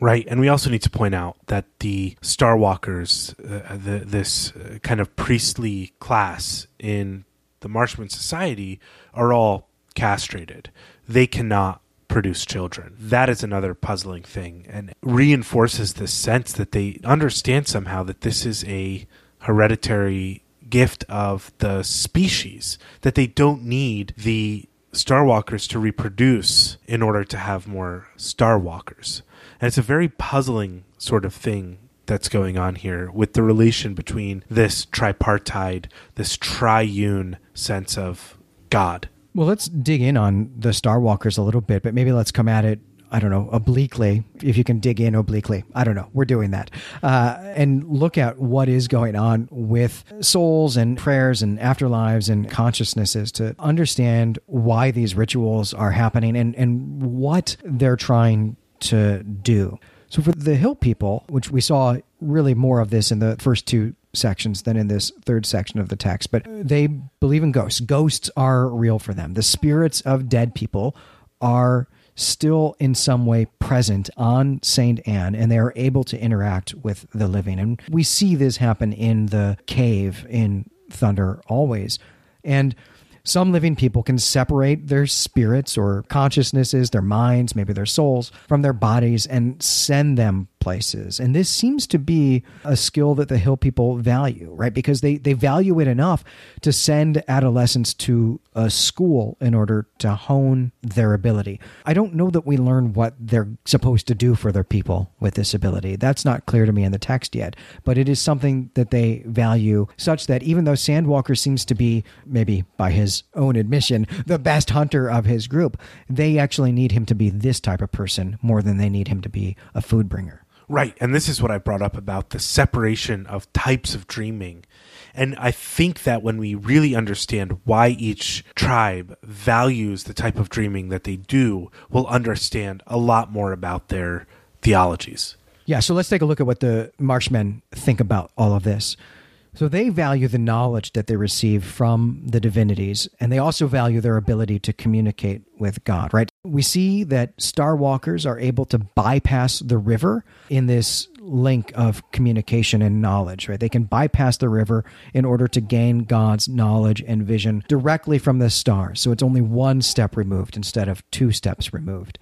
Right, and we also need to point out that the Starwalkers, uh, the, this uh, kind of priestly class in the Marshman Society, are all castrated. They cannot produce children. That is another puzzling thing, and reinforces the sense that they understand somehow that this is a hereditary gift of the species, that they don't need the Starwalkers to reproduce in order to have more Starwalkers. And it's a very puzzling sort of thing that's going on here with the relation between this tripartite, this triune sense of God. Well, let's dig in on the Star Walkers a little bit, but maybe let's come at it I don't know, obliquely, if you can dig in obliquely. I don't know. We're doing that. Uh, and look at what is going on with souls and prayers and afterlives and consciousnesses to understand why these rituals are happening and, and what they're trying to do. So for the hill people, which we saw really more of this in the first two sections than in this third section of the text, but they believe in ghosts. Ghosts are real for them. The spirits of dead people are still in some way present on St. Anne and they are able to interact with the living. And we see this happen in the cave in Thunder always. And some living people can separate their spirits or consciousnesses, their minds, maybe their souls, from their bodies and send them places. And this seems to be a skill that the Hill people value, right? Because they, they value it enough to send adolescents to a school in order to hone their ability. I don't know that we learn what they're supposed to do for their people with this ability. That's not clear to me in the text yet, but it is something that they value such that even though Sandwalker seems to be, maybe by his his own admission, the best hunter of his group. They actually need him to be this type of person more than they need him to be a food bringer. Right. And this is what I brought up about the separation of types of dreaming. And I think that when we really understand why each tribe values the type of dreaming that they do, we'll understand a lot more about their theologies. Yeah, so let's take a look at what the Marshmen think about all of this. So they value the knowledge that they receive from the divinities, and they also value their ability to communicate with God, right? We see that star walkers are able to bypass the river in this link of communication and knowledge, right? They can bypass the river in order to gain God's knowledge and vision directly from the stars. So it's only one step removed instead of two steps removed.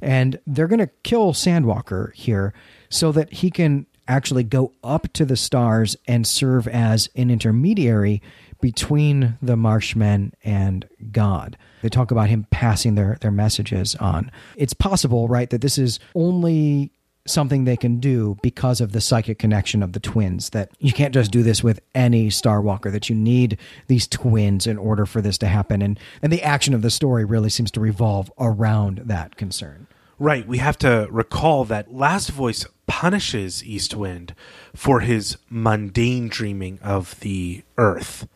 And they're going to kill Sandwalker here so that he can actually go up to the stars and serve as an intermediary between the marshmen and God. They talk about him passing their, their messages on. It's possible, right, that this is only something they can do because of the psychic connection of the twins that you can't just do this with any star walker that you need these twins in order for this to happen and and the action of the story really seems to revolve around that concern Right. We have to recall that Last Voice punishes Eastwind for his mundane dreaming of the earth.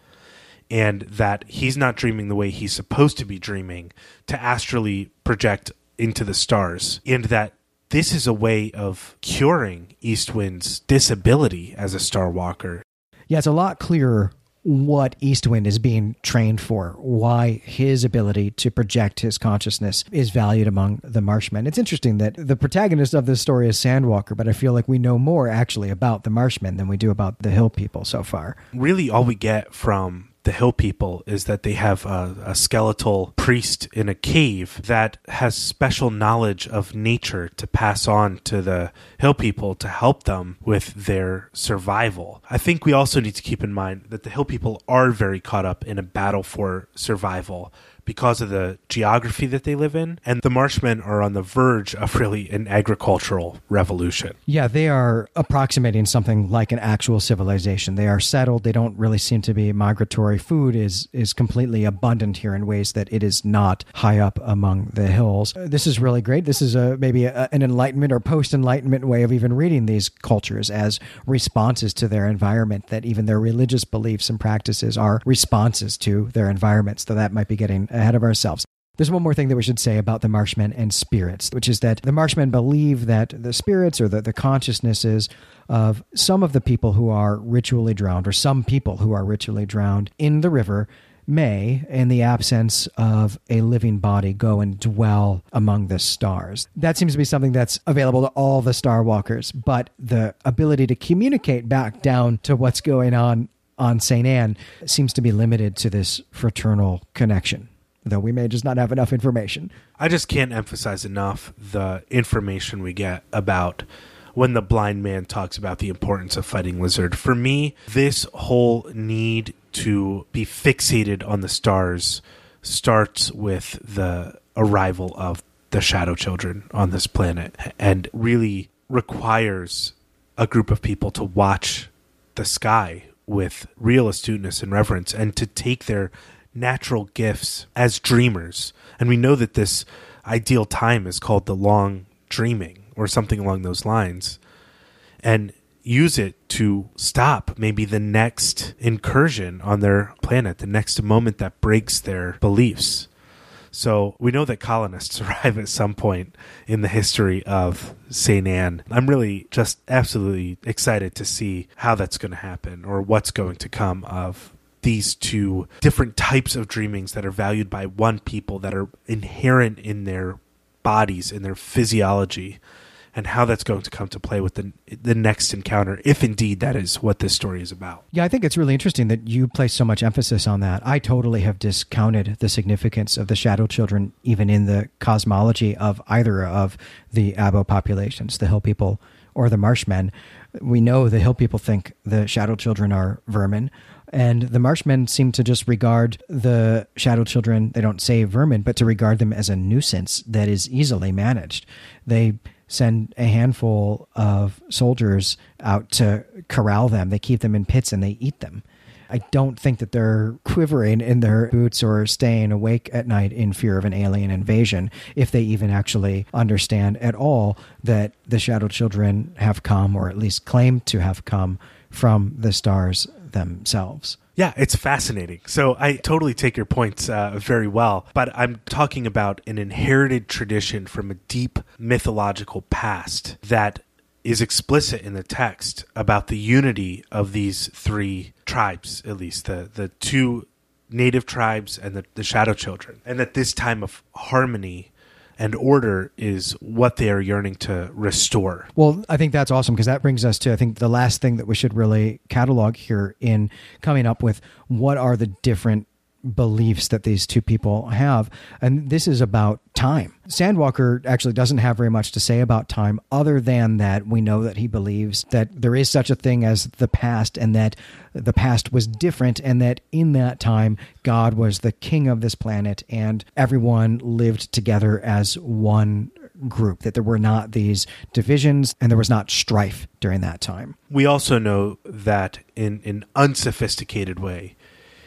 And that he's not dreaming the way he's supposed to be dreaming to astrally project into the stars. And that this is a way of curing Eastwind's disability as a star walker. Yeah, it's a lot clearer what Eastwind is being trained for, why his ability to project his consciousness is valued among the Marshmen. It's interesting that the protagonist of this story is Sandwalker, but I feel like we know more actually about the Marshmen than we do about the Hill people so far. Really, all we get from the hill people is that they have a, a, skeletal priest in a cave that has special knowledge of nature to pass on to the hill people to help them with their survival. I think we also need to keep in mind that the hill people are very caught up in a battle for survival because of the geography that they live in. And the Marshmen are on the verge of really an agricultural revolution. Yeah, they are approximating something like an actual civilization. They are settled. They don't really seem to be migratory. Food is is completely abundant here in ways that it is not high up among the hills. This is really great. This is a maybe a, an enlightenment or post enlightenment way of even reading these cultures as responses to their environment. That even their religious beliefs and practices are responses to their environments. Though that might be getting ahead of ourselves. There's one more thing that we should say about the Marshmen and spirits, which is that the Marshmen believe that the spirits or the, the consciousnesses of some of the people who are ritually drowned, or some people who are ritually drowned in the river, may, in the absence of a living body, go and dwell among the stars. That seems to be something that's available to all the Star Walkers, but the ability to communicate back down to what's going on on St. Anne seems to be limited to this fraternal connection though we may just not have enough information. I just can't emphasize enough the information we get about when the blind man talks about the importance of fighting lizard. For me, this whole need to be fixated on the stars starts with the arrival of the shadow children on this planet and really requires a group of people to watch the sky with real astuteness and reverence and to take their natural gifts as dreamers. And we know that this ideal time is called the long dreaming or something along those lines. And use it to stop maybe the next incursion on their planet, the next moment that breaks their beliefs. So we know that colonists arrive at some point in the history of St. Anne. I'm really just absolutely excited to see how that's going to happen or what's going to come of these two different types of dreamings that are valued by one people that are inherent in their bodies in their physiology and how that's going to come to play with the the next encounter if indeed that is what this story is about. Yeah, I think it's really interesting that you place so much emphasis on that. I totally have discounted the significance of the shadow children even in the cosmology of either of the Abo populations, the hill people or the marshmen. We know the hill people think the shadow children are vermin. And the Marshmen seem to just regard the Shadow Children, they don't say vermin, but to regard them as a nuisance that is easily managed. They send a handful of soldiers out to corral them. They keep them in pits and they eat them. I don't think that they're quivering in their boots or staying awake at night in fear of an alien invasion, if they even actually understand at all that the Shadow Children have come, or at least claim to have come, from the stars themselves. Yeah, it's fascinating. So I totally take your points uh, very well, but I'm talking about an inherited tradition from a deep mythological past that is explicit in the text about the unity of these three tribes, at least the the two native tribes and the, the shadow children, and that this time of harmony and order is what they are yearning to restore. Well, I think that's awesome because that brings us to I think the last thing that we should really catalog here in coming up with what are the different beliefs that these two people have. And this is about time. Sandwalker actually doesn't have very much to say about time other than that we know that he believes that there is such a thing as the past and that the past was different and that in that time God was the king of this planet and everyone lived together as one group that there were not these divisions and there was not strife during that time. We also know that in an unsophisticated way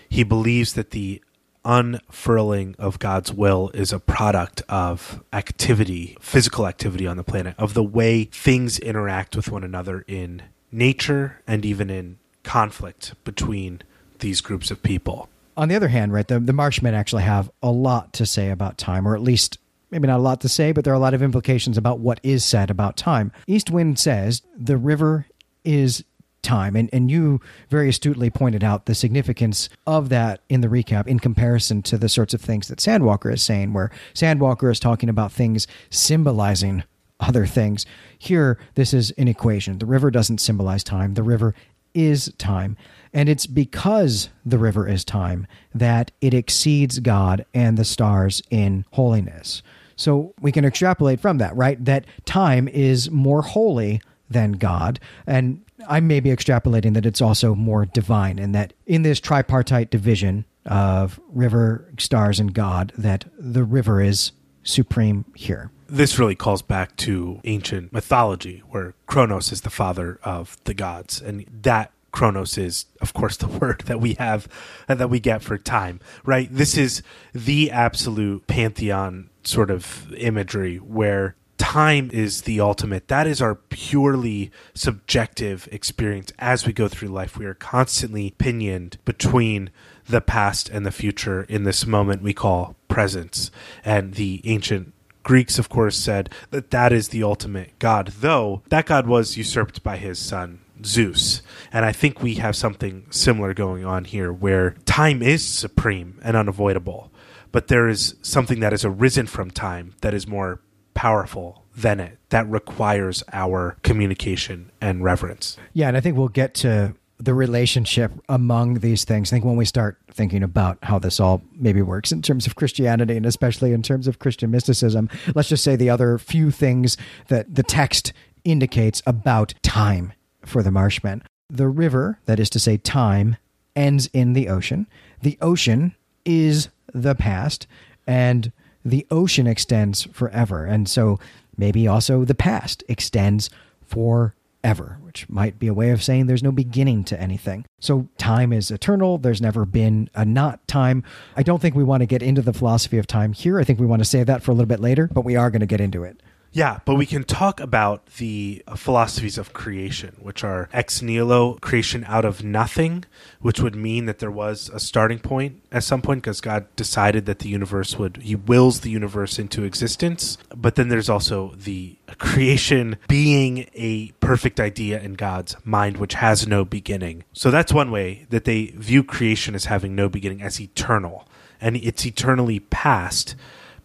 he believes that the unfurling of God's will is a product of activity, physical activity on the planet, of the way things interact with one another in nature and even in conflict between these groups of people. On the other hand, right, the, the Marshmen actually have a lot to say about time, or at least maybe not a lot to say, but there are a lot of implications about what is said about time. Eastwind says the river is time. And, and you very astutely pointed out the significance of that in the recap in comparison to the sorts of things that Sandwalker is saying, where Sandwalker is talking about things symbolizing other things. Here, this is an equation. The river doesn't symbolize time, the river is time. And it's because the river is time that it exceeds God and the stars in holiness. So we can extrapolate from that, right? That time is more holy than God. And I may be extrapolating that it's also more divine, and that in this tripartite division of river, stars, and God, that the river is supreme here. This really calls back to ancient mythology, where Kronos is the father of the gods, and that Kronos is, of course, the word that we have uh, that we get for time, right? This is the absolute pantheon sort of imagery where time is the ultimate. That is our purely subjective experience as we go through life. We are constantly pinioned between the past and the future in this moment we call presence. And the ancient Greeks, of course, said that that is the ultimate God, though that God was usurped by his son, Zeus. And I think we have something similar going on here where time is supreme and unavoidable, but there is something that has arisen from time that is more powerful than it that requires our communication and reverence. Yeah, and I think we'll get to the relationship among these things. I think when we start thinking about how this all maybe works in terms of Christianity and especially in terms of Christian mysticism, let's just say the other few things that the text indicates about time for the Marshmen. The river, that is to say, time, ends in the ocean. The ocean is the past, and the ocean extends forever. And so maybe also the past extends forever, which might be a way of saying there's no beginning to anything. So time is eternal. There's never been a not time. I don't think we want to get into the philosophy of time here. I think we want to save that for a little bit later, but we are going to get into it. Yeah, but we can talk about the philosophies of creation, which are ex nihilo, creation out of nothing, which would mean that there was a starting point at some point because God decided that the universe would, He wills the universe into existence. But then there's also the creation being a perfect idea in God's mind, which has no beginning. So that's one way that they view creation as having no beginning, as eternal. And it's eternally past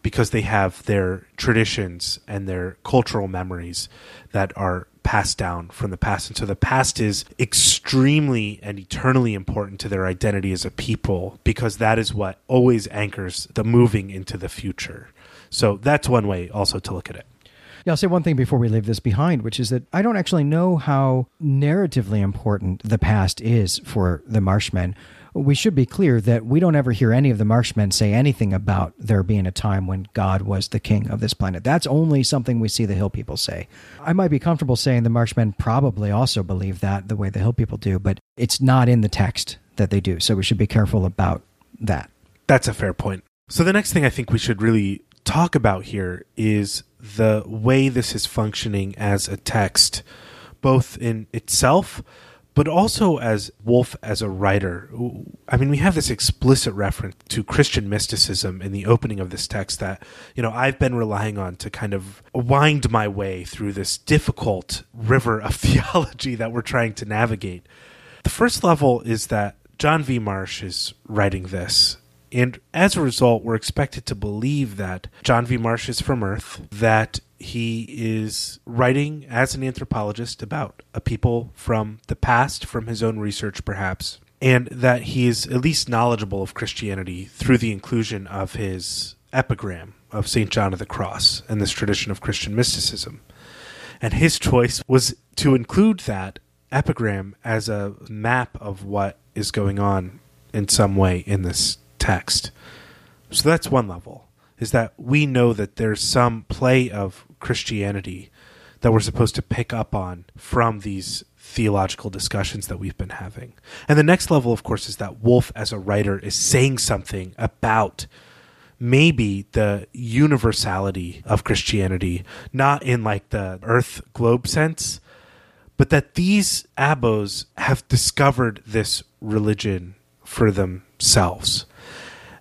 because they have their traditions and their cultural memories that are passed down from the past. And so the past is extremely and eternally important to their identity as a people because that is what always anchors the moving into the future. So that's one way also to look at it. Yeah, I'll say one thing before we leave this behind, which is that I don't actually know how narratively important the past is for the Marshmen we should be clear that we don't ever hear any of the Marshmen say anything about there being a time when God was the king of this planet. That's only something we see the Hill people say. I might be comfortable saying the Marshmen probably also believe that the way the Hill people do, but it's not in the text that they do. So we should be careful about that. That's a fair point. So the next thing I think we should really talk about here is the way this is functioning as a text, both in itself, but also as Wolfe as a writer. I mean, we have this explicit reference to Christian mysticism in the opening of this text that, you know, I've been relying on to kind of wind my way through this difficult river of theology that we're trying to navigate. The first level is that John V. Marsch is writing this and as a result, we're expected to believe that John V. Marsch is from Earth, that he is writing as an anthropologist about a people from the past, from his own research perhaps, and that he is at least knowledgeable of Christianity through the inclusion of his epigram of St. John of the Cross and this tradition of Christian mysticism. And his choice was to include that epigram as a map of what is going on in some way in this text. So that's one level, is that we know that there's some play of Christianity that we're supposed to pick up on from these theological discussions that we've been having. And the next level, of course, is that Wolfe as a writer, is saying something about maybe the universality of Christianity, not in like the earth globe sense, but that these abos have discovered this religion for themselves.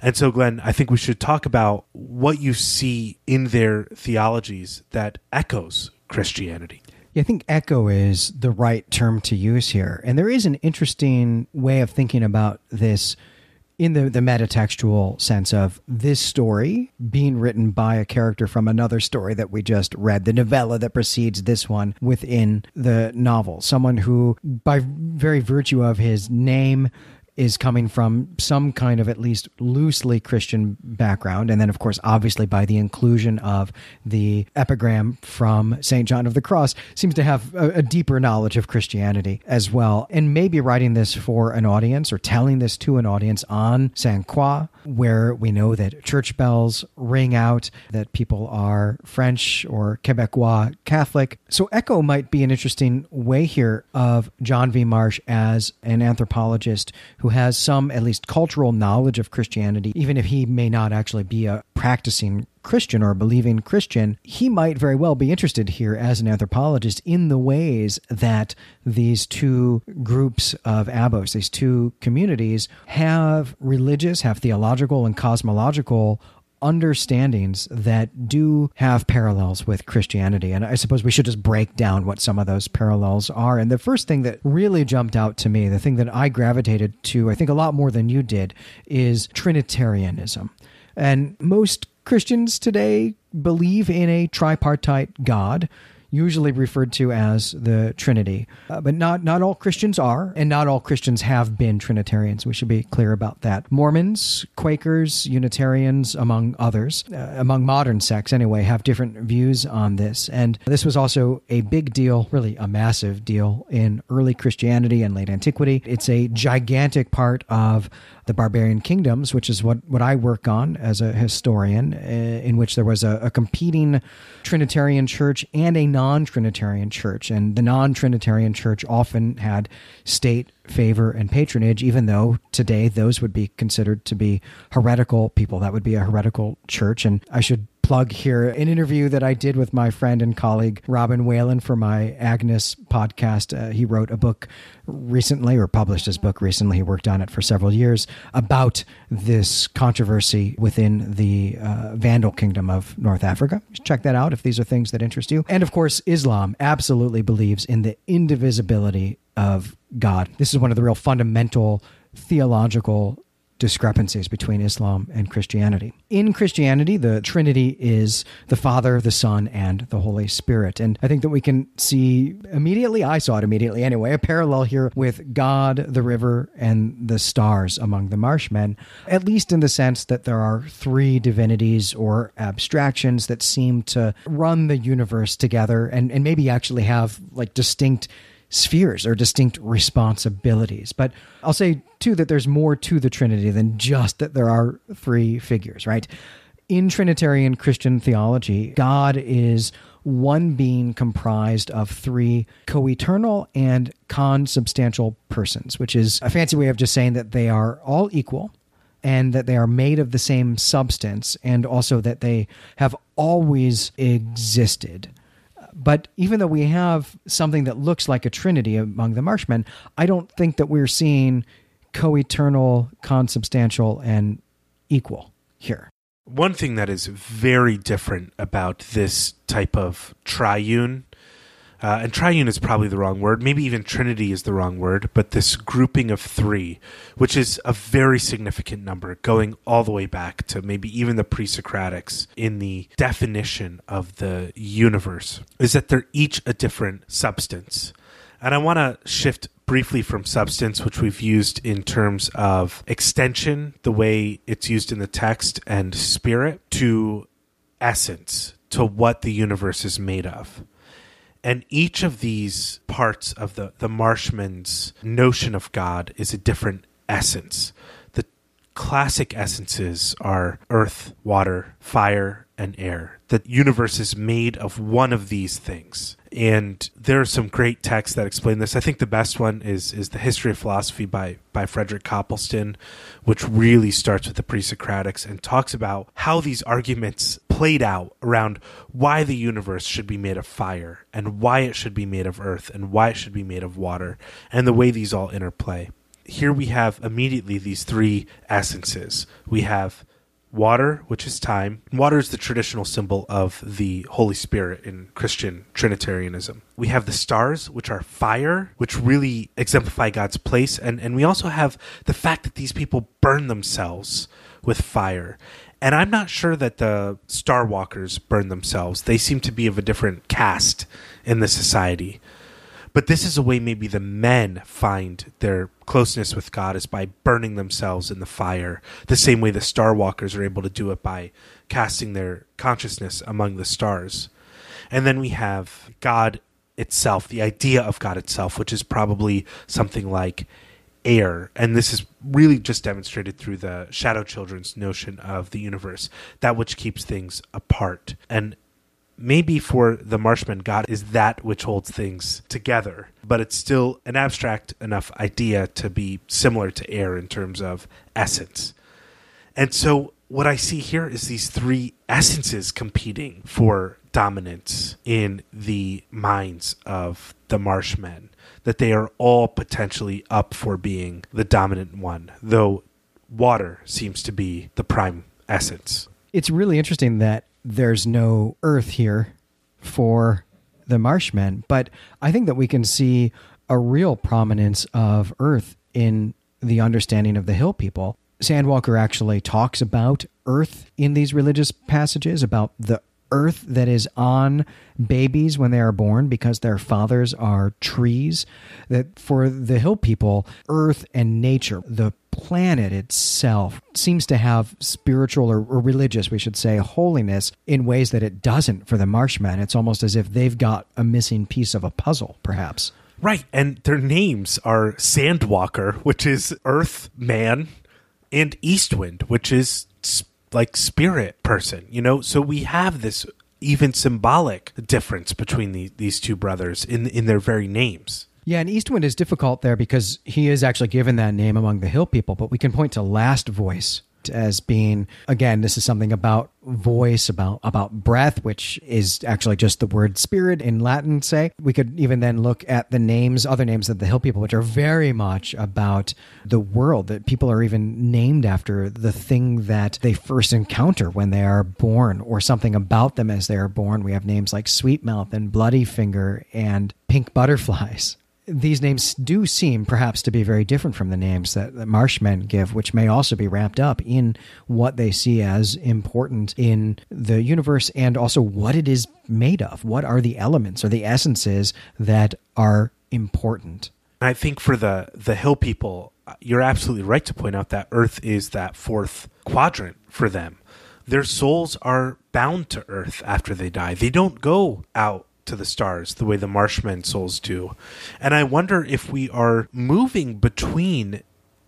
And so, Glenn, I think we should talk about what you see in their theologies that echoes Christianity. Yeah, I think echo is the right term to use here. And there is an interesting way of thinking about this in the, the metatextual sense of this story being written by a character from another story that we just read, the novella that precedes this one within the novel. Someone who, by very virtue of his name, is coming from some kind of at least loosely Christian background. And then, of course, obviously by the inclusion of the epigram from St. John of the Cross, seems to have a, a, deeper knowledge of Christianity as well. And maybe writing this for an audience or telling this to an audience on Saint Croix, where we know that church bells ring out, that people are French or Quebecois Catholic. So, Echo might be an interesting way here of John V. Marsch as an anthropologist who has some, at least, cultural knowledge of Christianity, even if he may not actually be a practicing Christian or a believing Christian, he might very well be interested here as an anthropologist in the ways that these two groups of abos, these two communities, have religious, have theological, and cosmological understandings that do have parallels with Christianity. And I suppose we should just break down what some of those parallels are. And the first thing that really jumped out to me, the thing that I gravitated to, I think a lot more than you did, is Trinitarianism. And most Christians today believe in a tripartite God usually referred to as the Trinity. Uh, but not, not all Christians are, and not all Christians have been Trinitarians. We should be clear about that. Mormons, Quakers, Unitarians, among others, uh, among modern sects anyway, have different views on this. And this was also a big deal, really a massive deal in early Christianity and late antiquity. It's a gigantic part of the barbarian kingdoms, which is what, what I work on as a historian, uh, in which there was a, a competing Trinitarian church and a non Trinitarian church. And the non Trinitarian church often had state favor and patronage, even though today those would be considered to be heretical people. That would be a heretical church. And I should plug here an interview that I did with my friend and colleague Robin Whelan for my Agnes podcast. Uh, he wrote a book recently, or published his book recently. He worked on it for several years about this controversy within the uh, Vandal Kingdom of North Africa. Check that out if these are things that interest you. And of course, Islam absolutely believes in the indivisibility of God. This is one of the real fundamental theological discrepancies between Islam and Christianity. In Christianity, the Trinity is the Father, the Son, and the Holy Spirit. And I think that we can see immediately, I saw it immediately anyway, a parallel here with God, the river, and the stars among the Marshmen, at least in the sense that there are three divinities or abstractions that seem to run the universe together and, and maybe actually have like distinct spheres or distinct responsibilities. But I'll say, too, that there's more to the Trinity than just that there are three figures, right? In Trinitarian Christian theology, God is one being comprised of three co eternal and consubstantial persons, which is a fancy way of just saying that they are all equal and that they are made of the same substance and also that they have always existed. But even though we have something that looks like a trinity among the Marshmen, I don't think that we're seeing co eternal, consubstantial, and equal here. One thing that is very different about this type of triune, uh, and triune is probably the wrong word, maybe even trinity is the wrong word, but this grouping of three, which is a very significant number, going all the way back to maybe even the pre Socratics in the definition of the universe, is that they're each a different substance. And I want to shift briefly from substance, which we've used in terms of extension, the way it's used in the text, and spirit, to essence, to what the universe is made of. And each of these parts of the, the Marshman's notion of God is a different essence. The classic essences are earth, water, fire, and air. The universe is made of one of these things and there are some great texts that explain this. I think the best one is is the History of Philosophy by by Frederick Copleston, which really starts with the pre-Socratics and talks about how these arguments played out around why the universe should be made of fire and why it should be made of earth and why it should be made of water and the way these all interplay. Here we have immediately these three essences. We have water, which is time. Water is the traditional symbol of the Holy Spirit in Christian Trinitarianism. We have the stars, which are fire, which really exemplify God's place. And, and we also have the fact that these people burn themselves with fire. And I'm not sure that the Star Walkers burn themselves. They seem to be of a different caste in the society. But this is a way maybe the men find their closeness with God is by burning themselves in the fire, the same way the star walkers are able to do it by casting their consciousness among the stars. And then we have God itself, the idea of God itself, which is probably something like air. And this is really just demonstrated through the Shadow Children's notion of the universe, that which keeps things apart. And maybe for the Marshman, God is that which holds things together, but it's still an abstract enough idea to be similar to air in terms of essence. And so what I see here is these three essences competing for dominance in the minds of the Marshmen, that they are all potentially up for being the dominant one, though water seems to be the prime essence. It's really interesting that there's no earth here for the Marshmen, but I think that we can see a real prominence of earth in the understanding of the hill people. Sandwalker actually talks about earth in these religious passages, about the earth that is on babies when they are born because their fathers are trees. That for the hill people, earth and nature, the planet itself seems to have spiritual or, or, religious, we should say, holiness in ways that it doesn't for the Marshmen. It's almost as if they've got a missing piece of a puzzle, perhaps. Right. And their names are Sandwalker, which is Earth Man, and Eastwind, which is like spirit person, you know? So we have this even symbolic difference between the, these two brothers in in their very names. Yeah, and Eastwind is difficult there because he is actually given that name among the hill people, but we can point to Last Voice as being again this is something about voice about about breath which is actually just the word spirit in latin say. We could even then look at the names other names of the hill people which are very much about the world that people are even named after the thing that they first encounter when they are born or something about them as they are born. We have names like sweet mouth and bloody finger and pink butterflies these names do seem perhaps to be very different from the names that, the Marshmen give, which may also be wrapped up in what they see as important in the universe and also what it is made of. What are the elements or the essences that are important? I think for the the hill people, you're absolutely right to point out that Earth is that fourth quadrant for them. Their souls are bound to Earth after they die. They don't go out to the stars the way the Marshmen souls do. And I wonder if we are moving between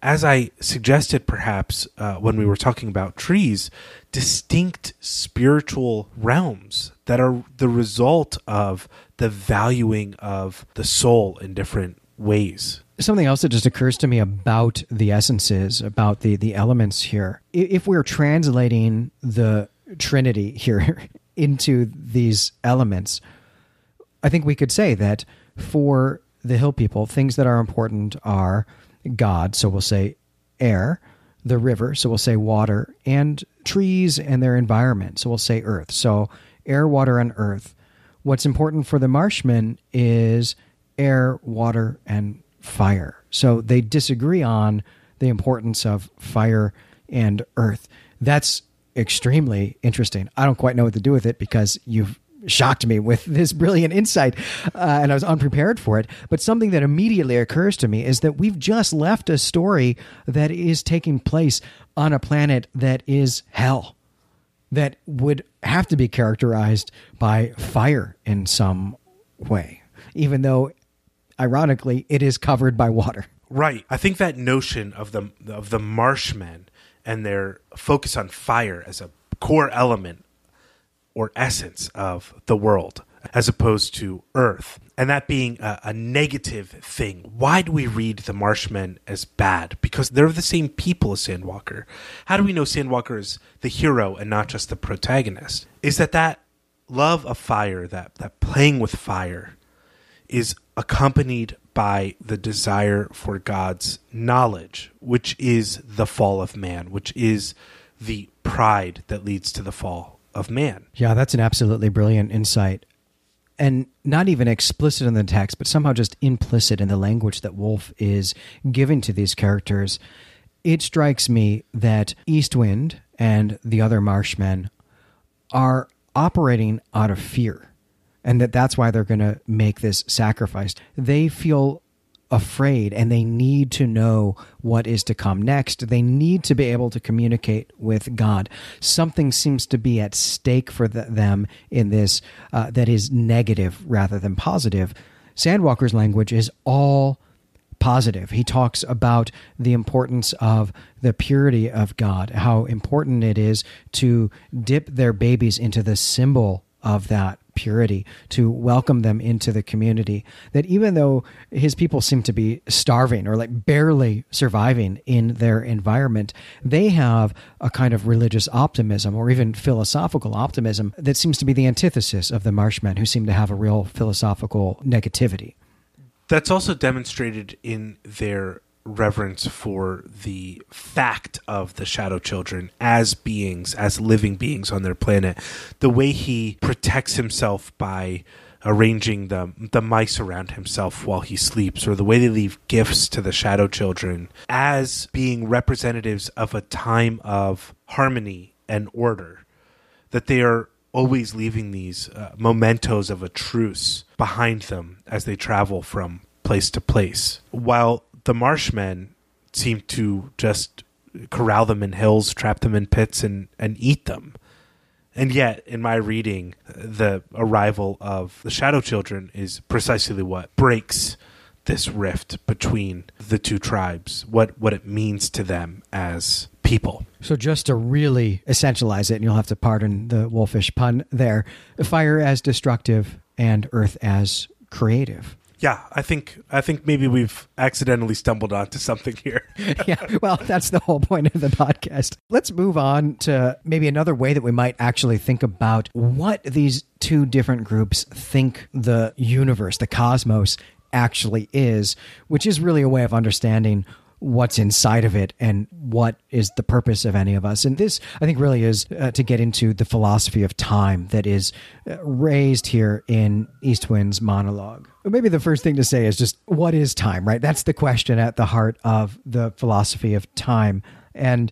as I suggested perhaps uh, when we were talking about trees, distinct spiritual realms that are the result of the valuing of the soul in different ways. Something else that just occurs to me about the essences, about the, the elements here. If we're translating the Trinity here into these elements, I think we could say that for the hill people, things that are important are God, so we'll say air, the river, so we'll say water, and trees and their environment, so we'll say earth. So air, water, and earth. What's important for the marshmen is air, water, and fire. So they disagree on the importance of fire and earth. That's extremely interesting. I don't quite know what to do with it because you've shocked me with this brilliant insight, uh, and I was unprepared for it. But something that immediately occurs to me is that we've just left a story that is taking place on a planet that is hell, that would have to be characterized by fire in some way, even though, ironically, it is covered by water. Right. I think that notion of the of the marshmen and their focus on fire as a core element or essence of the world as opposed to earth. And that being a, a, negative thing. Why do we read the marshmen as bad? Because they're the same people as sandwalker. How do we know sandwalker is the hero and not just the protagonist? Is that that love of fire that that playing with fire is accompanied by the desire for god's knowledge which is the fall of man which is the pride that leads to the fall of man. Yeah, that's an absolutely brilliant insight. And not even explicit in the text, but somehow just implicit in the language that Wolfe is giving to these characters. It strikes me that Eastwind and the other Marshmen are operating out of fear and that that's why they're going to make this sacrifice. They feel afraid and they need to know what is to come next. They need to be able to communicate with God. Something seems to be at stake for the, them in this uh, that is negative rather than positive. Sandwalker's language is all positive. He talks about the importance of the purity of God, how important it is to dip their babies into the symbol of that purity, to welcome them into the community. That even though his people seem to be starving or like barely surviving in their environment, they have a kind of religious optimism or even philosophical optimism that seems to be the antithesis of the Marshmen, who seem to have a real philosophical negativity. That's also demonstrated in their reverence for the fact of the shadow children as beings as living beings on their planet. The way he protects himself by arranging the the mice around himself while he sleeps or the way they leave gifts to the shadow children as being representatives of a time of harmony and order that they are always leaving these uh, mementos of a truce behind them as they travel from place to place. While the Marshmen seem to just corral them in hills, trap them in pits, and, and eat them. And yet, in my reading, the arrival of the Shadow Children is precisely what breaks this rift between the two tribes, what, what it means to them as people. So, just to really essentialize it, and you'll have to pardon the wolfish pun there fire as destructive and earth as creative yeah, I think I think maybe we've accidentally stumbled onto something here. yeah, well, that's the whole point of the podcast. Let's move on to maybe another way that we might actually think about what these two different groups think the universe, the cosmos actually is, which is really a way of understanding what's inside of it and what is the purpose of any of us. And this, I think, really is uh, to get into the philosophy of time that is uh, raised here in Eastwind's monologue. Maybe the first thing to say is just what is time, right? That's the question at the heart of the philosophy of time. And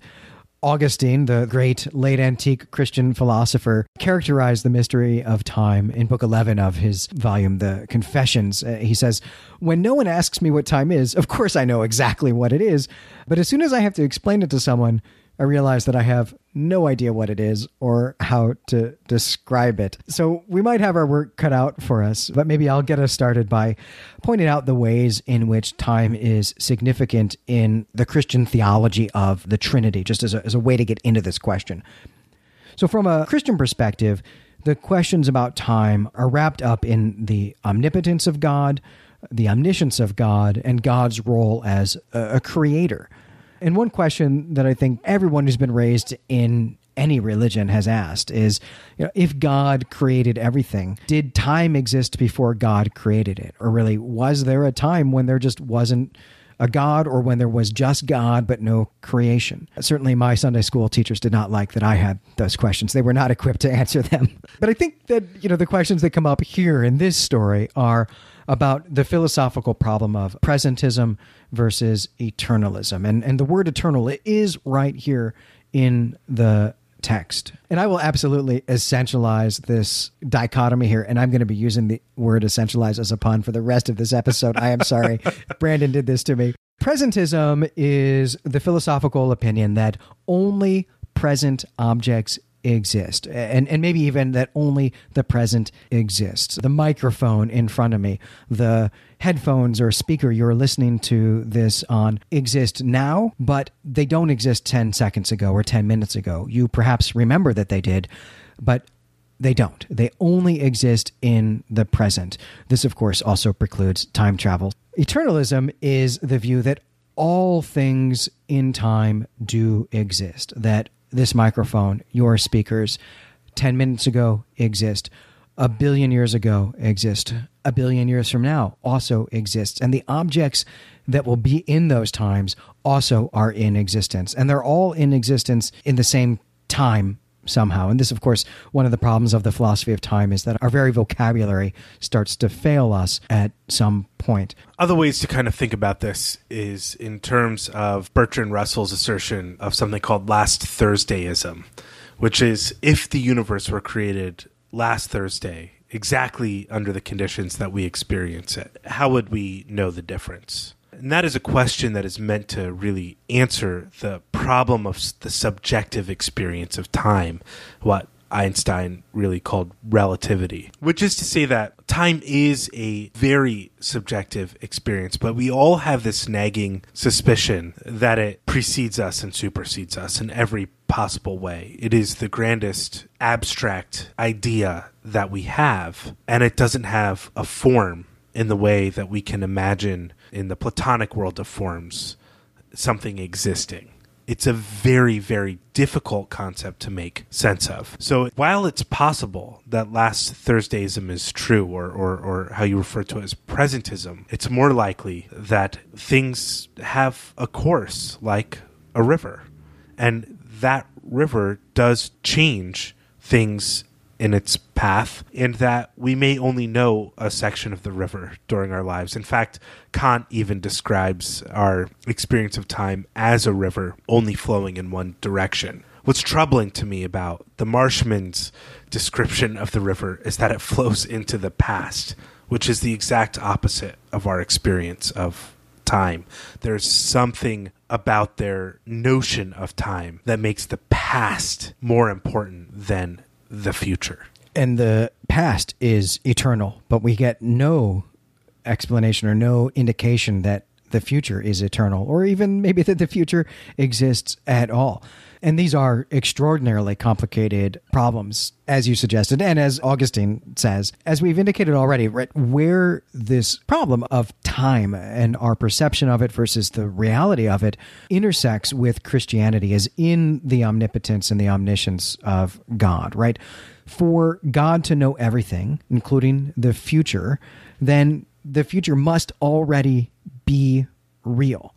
Augustine, the great late antique Christian philosopher, characterized the mystery of time in Book 11 of his volume, The Confessions. Uh, he says, When no one asks me what time is, of course I know exactly what it is, but as soon as I have to explain it to someone, I realize that I have no idea what it is or how to describe it. So we might have our work cut out for us, but maybe I'll get us started by pointing out the ways in which time is significant in the Christian theology of the Trinity, just as a, as a way to get into this question. So, from a Christian perspective, the questions about time are wrapped up in the omnipotence of God, the omniscience of God, and God's role as a, a creator. And one question that I think everyone who's been raised in any religion has asked is you know, if God created everything, did time exist before God created it? Or really, was there a time when there just wasn't a God or when there was just God but no creation? Certainly, my Sunday school teachers did not like that I had those questions. They were not equipped to answer them. But I think that, you know, the questions that come up here in this story are about the philosophical problem of presentism versus eternalism. And, and the word eternal is right here in the text. And I will absolutely essentialize this dichotomy here. And I'm going to be using the word essentialize as a pun for the rest of this episode. I am sorry. Brandon did this to me. Presentism is the philosophical opinion that only present objects exist and and maybe even that only the present exists. The microphone in front of me the headphones or speaker you're listening to this on exist now but they don't exist 10 seconds ago or 10 minutes ago. You perhaps remember that they did but they don't. They only exist in the present. This of course also precludes time travel. Eternalism is the view that all things in time do exist that this microphone, your speakers, 10 minutes ago exist, a billion years ago exist, a billion years from now also exists. And the objects that will be in those times also are in existence. And they're all in existence in the same time somehow. And this, of course, one of the problems of the philosophy of time is that our very vocabulary starts to fail us at some point. Other ways to kind of think about this is in terms of Bertrand Russell's assertion of something called last Thursdayism, which is if the universe were created last Thursday, exactly under the conditions that we experience it, how would we know the difference? And that is a question that is meant to really answer the problem of the subjective experience of time, what Einstein really called relativity, which is to say that time is a very subjective experience, but we all have this nagging suspicion that it precedes us and supersedes us in every possible way. It is the grandest abstract idea that we have, and it doesn't have a form in the way that we can imagine in the Platonic world of forms something existing. It's a very, very difficult concept to make sense of. So, while it's possible that last Thursdayism is true, or, or, or how you refer to it as presentism, it's more likely that things have a course like a river. And that river does change things in its path, and that we may only know a section of the river during our lives. In fact, Kant even describes our experience of time as a river only flowing in one direction. What's troubling to me about the Marshman's description of the river is that it flows into the past, which is the exact opposite of our experience of time. There's something about their notion of time that makes the past more important than the future. And the past is eternal, but we get no explanation or no indication that the future is eternal, or even maybe that the future exists at all. And these are extraordinarily complicated problems, as you suggested, and as Augustine says. As we've indicated already, right, where this problem of time and our perception of it versus the reality of it intersects with Christianity is in the omnipotence and the omniscience of God, right? For God to know everything, including the future, then the future must already be real.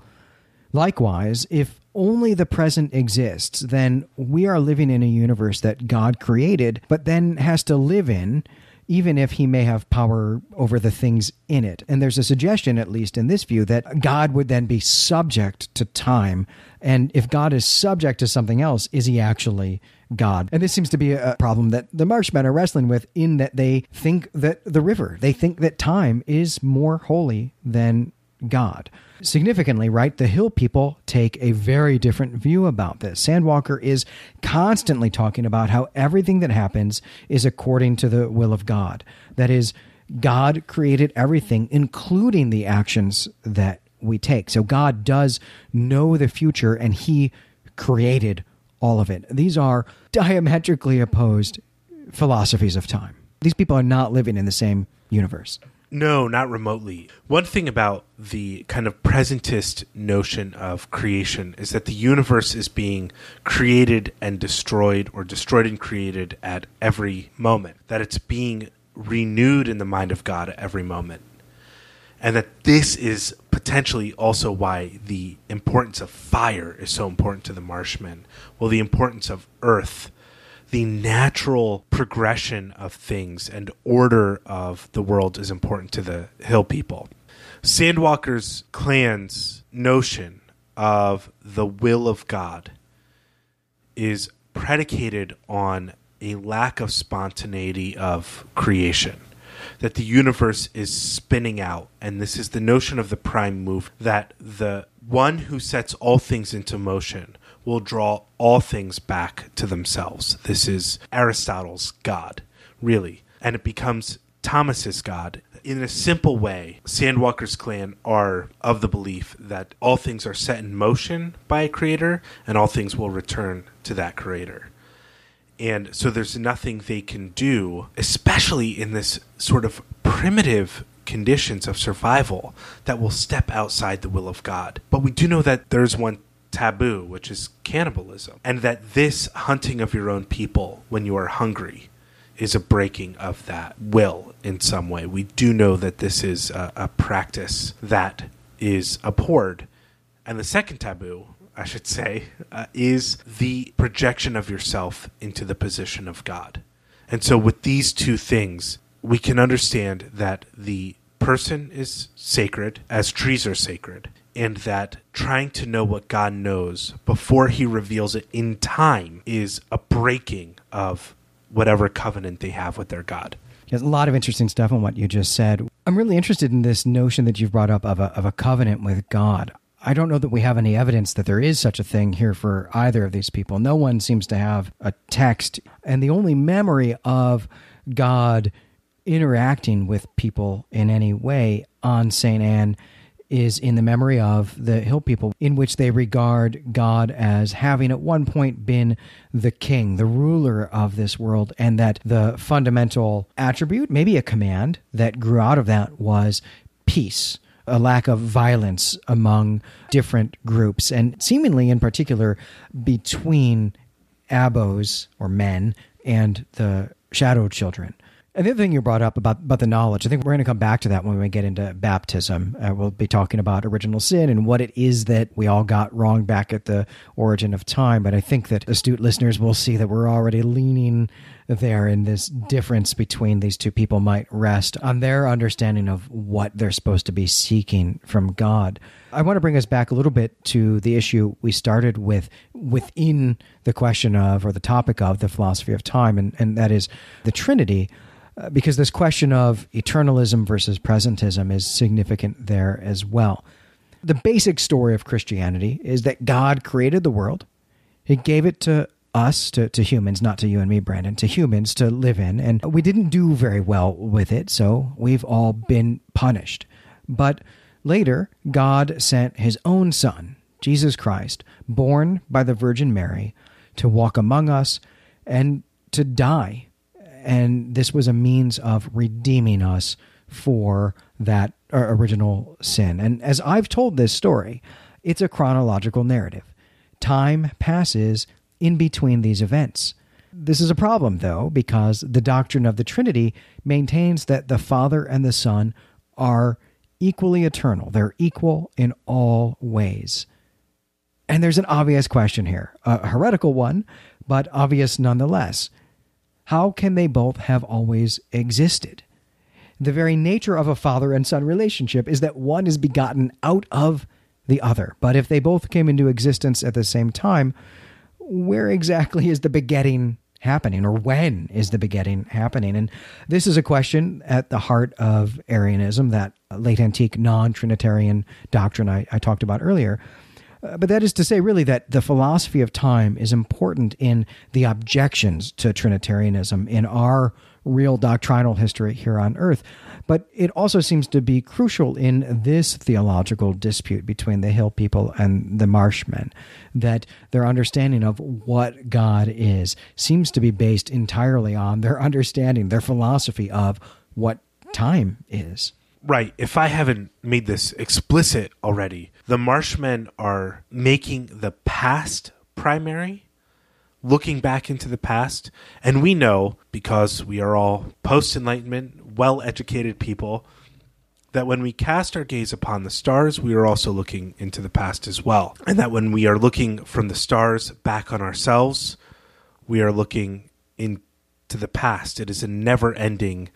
Likewise, if only the present exists, then we are living in a universe that God created, but then has to live in, even if he may have power over the things in it. And there's a suggestion, at least in this view, that God would then be subject to time. And if God is subject to something else, is he actually God? And this seems to be a problem that the Marshmen are wrestling with in that they think that the river, they think that time is more holy than God. Significantly, right, the Hill people take a very different view about this. Sandwalker is constantly talking about how everything that happens is according to the will of God. That is, God created everything, including the actions that we take. So God does know the future and He created all of it. These are diametrically opposed philosophies of time. These people are not living in the same universe. No, not remotely. One thing about the kind of presentist notion of creation is that the universe is being created and destroyed, or destroyed and created at every moment, that it's being renewed in the mind of God at every moment. And that this is potentially also why the importance of fire is so important to the Marshmen. Well, the importance of earth the natural progression of things and order of the world is important to the hill people. Sandwalker's clan's notion of the will of God is predicated on a lack of spontaneity of creation. That the universe is spinning out, and this is the notion of the prime move that the one who sets all things into motion will draw all things back to themselves. This is Aristotle's God, really. And it becomes Thomas's God. In a simple way, Sandwalker's clan are of the belief that all things are set in motion by a creator and all things will return to that creator. And so there's nothing they can do, especially in this sort of primitive conditions of survival, that will step outside the will of God. But we do know that there's one taboo, which is cannibalism, and that this hunting of your own people when you are hungry is a breaking of that will in some way. We do know that this is a, a practice that is abhorred. And the second taboo, I should say, uh, is the projection of yourself into the position of God. And so, with these two things, we can understand that the person is sacred as trees are sacred, and that trying to know what God knows before he reveals it in time is a breaking of whatever covenant they have with their God. There's a lot of interesting stuff on what you just said. I'm really interested in this notion that you've brought up of a, of a covenant with God. I don't know that we have any evidence that there is such a thing here for either of these people. No one seems to have a text. And the only memory of God interacting with people in any way on St. Anne is in the memory of the Hill people, in which they regard God as having at one point been the king, the ruler of this world, and that the fundamental attribute, maybe a command that grew out of that, was peace. A lack of violence among different groups, and seemingly in particular between abos or men and the shadow children. And the other thing you brought up about, about the knowledge, I think we're going to come back to that when we get into baptism. Uh, we'll be talking about original sin and what it is that we all got wrong back at the origin of time. But I think that astute listeners will see that we're already leaning there in this difference between these two people might rest on their understanding of what they're supposed to be seeking from God. I want to bring us back a little bit to the issue we started with within the question of or the topic of the philosophy of time, and, and that is the Trinity. Uh, because this question of eternalism versus presentism is significant there as well. The basic story of Christianity is that God created the world, He gave it to us, to, to humans, not to you and me, Brandon, to humans to live in, and we didn't do very well with it, so we've all been punished. But later, God sent His own Son, Jesus Christ, born by the Virgin Mary, to walk among us and to die and this was a means of redeeming us for that uh, original sin. And as I've told this story, it's a chronological narrative. Time passes in between these events. This is a problem, though, because the doctrine of the Trinity maintains that the Father and the Son are equally eternal. They're equal in all ways. And there's an obvious question here, a heretical one, but obvious nonetheless. How can they both have always existed? The very nature of a father and son relationship is that one is begotten out of the other. But if they both came into existence at the same time, where exactly is the begetting happening or when is the begetting happening? And this is a question at the heart of Arianism, that late antique non Trinitarian doctrine I, I, talked about earlier. Uh, but that is to say, really, that the philosophy of time is important in the objections to Trinitarianism in our real doctrinal history here on earth. But it also seems to be crucial in this theological dispute between the Hill people and the Marshmen, that their understanding of what God is seems to be based entirely on their understanding, their philosophy of what time is. Right. If I haven't made this explicit already, the Marshmen are making the past primary looking back into the past. And we know, because we are all post Enlightenment, well educated people, that when we cast our gaze upon the stars, we are also looking into the past as well. And that when we are looking from the stars back on ourselves, we are looking into the past. It is a never ending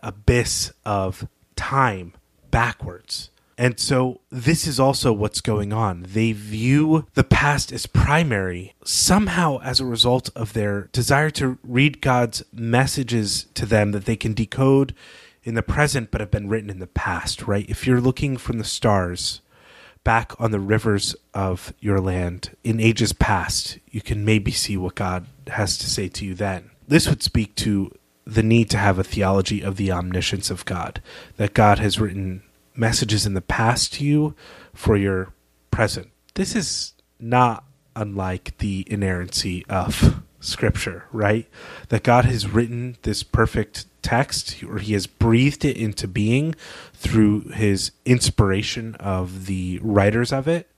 abyss of time backwards. And so this is also what's going on. They view the past as primary, somehow as a result of their desire to read God's messages to them that they can decode in the present but have been written in the past, right? If you're looking from the stars back on the rivers of your land in ages past, you can maybe see what God has to say to you then. This would speak to the need to have a theology of the omniscience of God, that God has written messages in the past to you for your present. This is not unlike the inerrancy of Scripture, right? That God has written this perfect text, or He has breathed it into being through His inspiration of the writers of it,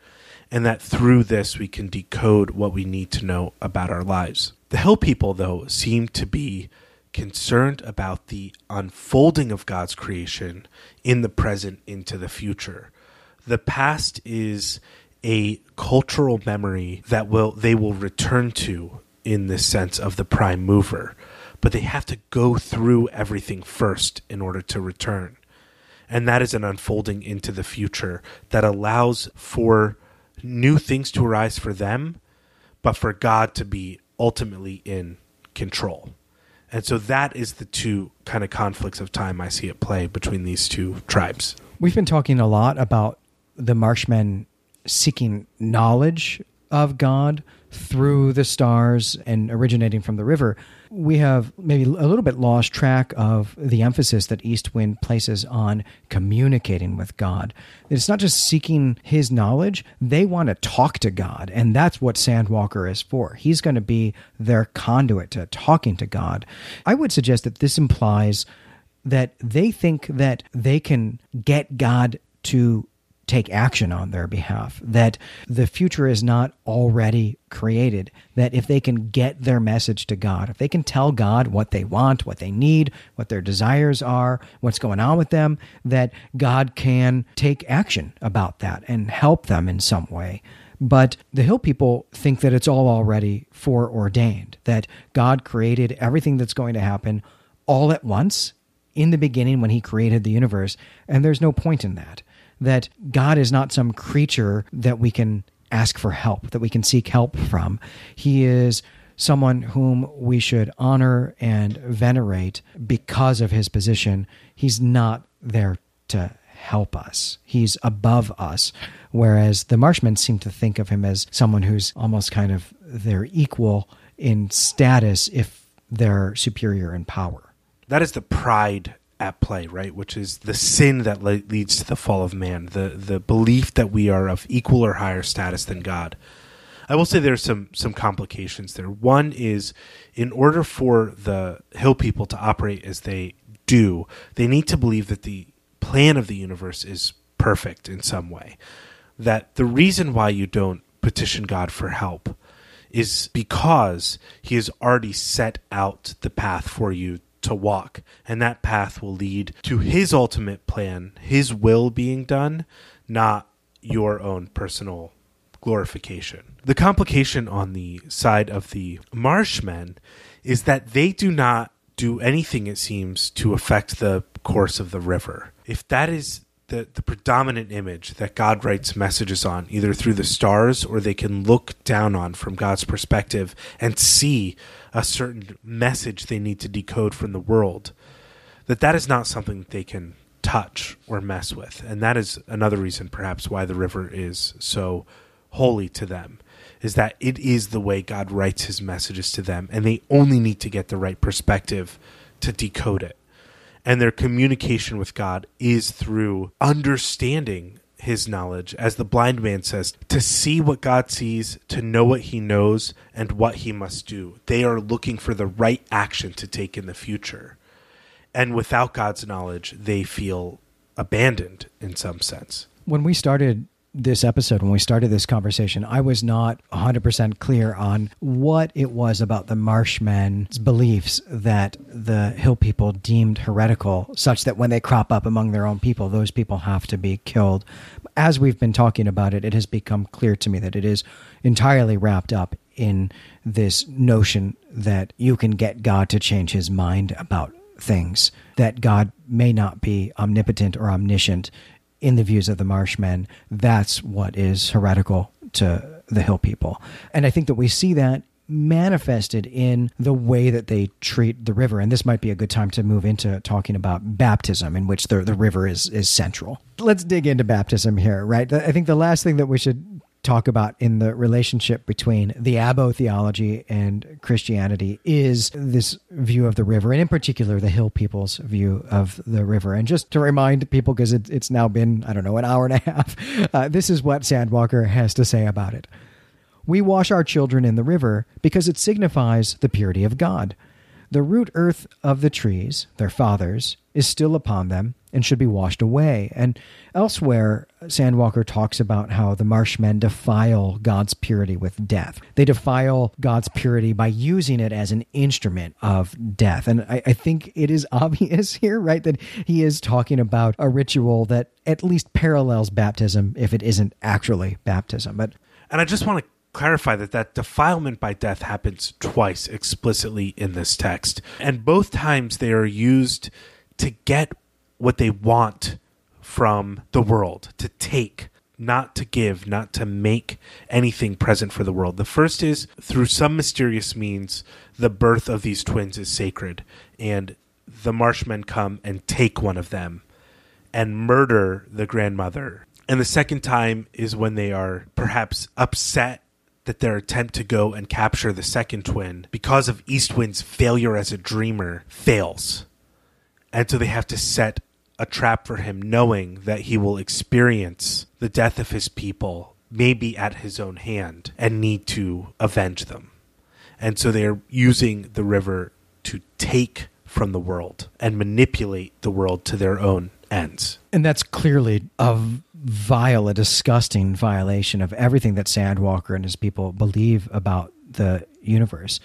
and that through this we can decode what we need to know about our lives. The Hill people, though, seem to be concerned about the unfolding of God's creation in the present into the future. The past is a cultural memory that will they will return to in the sense of the prime mover, but they have to go through everything first in order to return. And that is an unfolding into the future that allows for new things to arise for them, but for God to be ultimately in control. And so that is the two kind of conflicts of time I see at play between these two tribes. We've been talking a lot about the Marshmen seeking knowledge of God through the stars and originating from the river, we have maybe a little bit lost track of the emphasis that Eastwind places on communicating with God. It's not just seeking his knowledge, they want to talk to God. And that's what Sandwalker is for. He's going to be their conduit to talking to God. I would suggest that this implies that they think that they can get God to take action on their behalf, that the future is not already created, that if they can get their message to God, if they can tell God what they want, what they need, what their desires are, what's going on with them, that God can take action about that and help them in some way. But the Hill people think that it's all already foreordained, that God created everything that's going to happen all at once in the beginning when he created the universe, and there's no point in that that God is not some creature that we can ask for help, that we can seek help from. He is someone whom we should honor and venerate because of his position. He's not there to help us, he's above us. Whereas the Marshmen seem to think of him as someone who's almost kind of their equal in status if they're superior in power. That is the pride at play, right? Which is the sin that le- leads to the fall of man, the the belief that we are of equal or higher status than God. I will say there's some some complications there. One is in order for the hill people to operate as they do, they need to believe that the plan of the universe is perfect in some way. That the reason why you don't petition God for help is because he has already set out the path for you to walk, and that path will lead to his ultimate plan, his will being done, not your own personal glorification. The complication on the side of the Marshmen is that they do not do anything, it seems, to affect the course of the river. If that is the, the predominant image that God writes messages on, either through the stars or they can look down on from God's perspective and see a certain message they need to decode from the world, that that is not something they can touch or mess with. And that is another reason, perhaps, why the river is so holy to them, is that it is the way God writes his messages to them, and they only need to get the right perspective to decode it and their communication with God is through understanding his knowledge, as the blind man says, to see what God sees, to know what he knows, and what he must do. They are looking for the right action to take in the future. And without God's knowledge, they feel abandoned in some sense. When we started this episode, when we started this conversation, I was not 100% clear on what it was about the Marshmen's beliefs that the Hill people deemed heretical, such that when they crop up among their own people, those people have to be killed. As we've been talking about it, it has become clear to me that it is entirely wrapped up in this notion that you can get God to change his mind about things, that God may not be omnipotent or omniscient in the views of the Marshmen, that's what is heretical to the Hill people. And I think that we see that manifested in the way that they treat the river. And this might be a good time to move into talking about baptism, in which the, the river is, is central. Let's dig into baptism here, right? I think the last thing that we should talk about in the relationship between the Abo theology and Christianity is this view of the river, and in particular, the Hill people's view of the river. And just to remind people, because it, it's now been, I don't know, an hour and a half, uh, this is what Sandwalker has to say about it. We wash our children in the river because it signifies the purity of God. The root earth of the trees, their fathers, is still upon them and should be washed away. And elsewhere, Sandwalker talks about how the Marshmen defile God's purity with death. They defile God's purity by using it as an instrument of death. And I, I think it is obvious here, right, that he is talking about a ritual that at least parallels baptism if it isn't actually baptism. But and I just want to clarify that that defilement by death happens twice explicitly in this text. And both times they are used to get what they want from the world to take not to give not to make anything present for the world. The first is through some mysterious means the birth of these twins is sacred and the marshmen come and take one of them and murder the grandmother. And the second time is when they are perhaps upset that their attempt to go and capture the second twin, because of Eastwind's failure as a dreamer, fails. And so they have to set a trap for him, knowing that he will experience the death of his people, maybe at his own hand, and need to avenge them. And so they are using the river to take from the world and manipulate the world to their own ends. And that's clearly a vile, a disgusting violation of everything that Sandwalker and his people believe about the universe.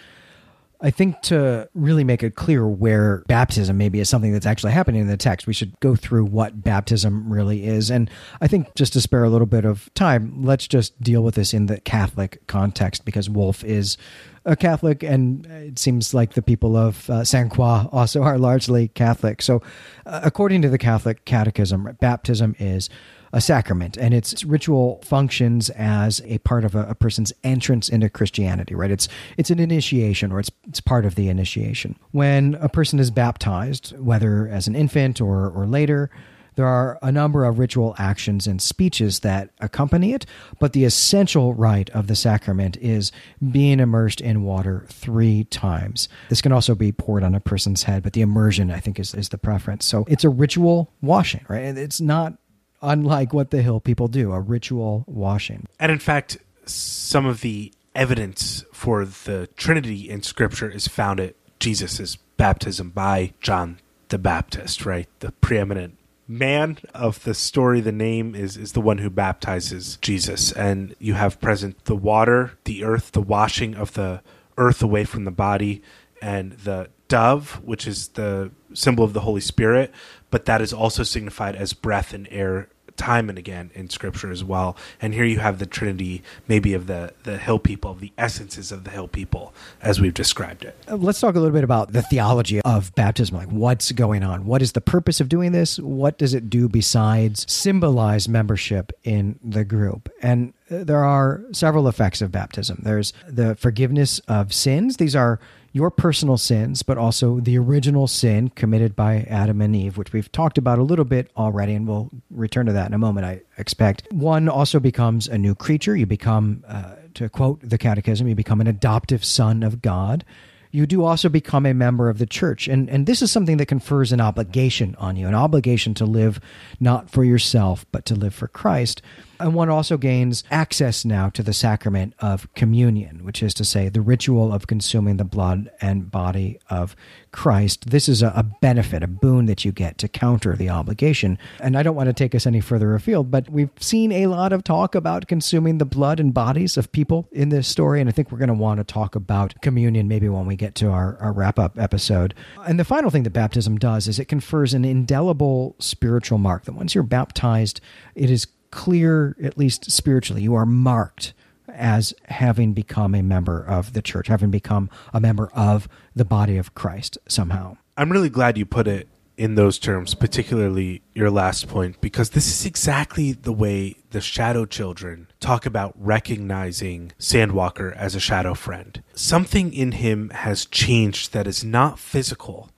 I think to really make it clear where baptism maybe is something that's actually happening in the text, we should go through what baptism really is. And I think just to spare a little bit of time, let's just deal with this in the Catholic context because Wolfe is a Catholic, and it seems like the people of uh, Saint Croix also are largely Catholic. So, uh, according to the Catholic Catechism, baptism is a sacrament and its ritual functions as a part of a, a, person's entrance into Christianity, right? It's it's an initiation or it's it's part of the initiation. When a person is baptized, whether as an infant or or later, there are a number of ritual actions and speeches that accompany it, but the essential rite of the sacrament is being immersed in water three times. This can also be poured on a person's head, but the immersion, I think, is, is the preference. So it's a ritual washing, right? It's not unlike what the Hill people do, a ritual washing. And in fact, some of the evidence for the Trinity in Scripture is found at Jesus' baptism by John the Baptist, right? The preeminent man of the story, the name is is the one who baptizes Jesus, and you have present the water, the earth, the washing of the earth away from the body, and the dove, which is the symbol of the Holy Spirit, but that is also signified as breath and air time and again in Scripture as well. And here you have the Trinity, maybe of the the hill people, of the essences of the hill people, as we've described it. Uh, let's talk a little bit about the theology of baptism. Like, what's going on? What is the purpose of doing this? What does it do besides symbolize membership in the group? And uh, there are several effects of baptism. There's the forgiveness of sins. These are your personal sins, but also the original sin committed by Adam and Eve, which we've talked about a little bit already, and we'll return to that in a moment, I expect. One also becomes a new creature. You become, uh, to quote the Catechism, you become an adoptive son of God you do also become a member of the church. And, and this is something that confers an obligation on you, an obligation to live not for yourself, but to live for Christ. And one also gains access now to the sacrament of communion, which is to say, the ritual of consuming the blood and body of Christ. This is a, a, benefit, a boon that you get to counter the obligation. And I don't want to take us any further afield, but we've seen a lot of talk about consuming the blood and bodies of people in this story. And I think we're going to want to talk about communion maybe when we get to our, our wrap up episode. And the final thing that baptism does is it confers an indelible spiritual mark that once you're baptized, it is clear, at least spiritually, you are marked as having become a member of the church, having become a member of the body of Christ somehow. I'm really glad you put it in those terms, particularly your last point, because this is exactly the way the Shadow Children talk about recognizing Sandwalker as a shadow friend. Something in him has changed that is not physical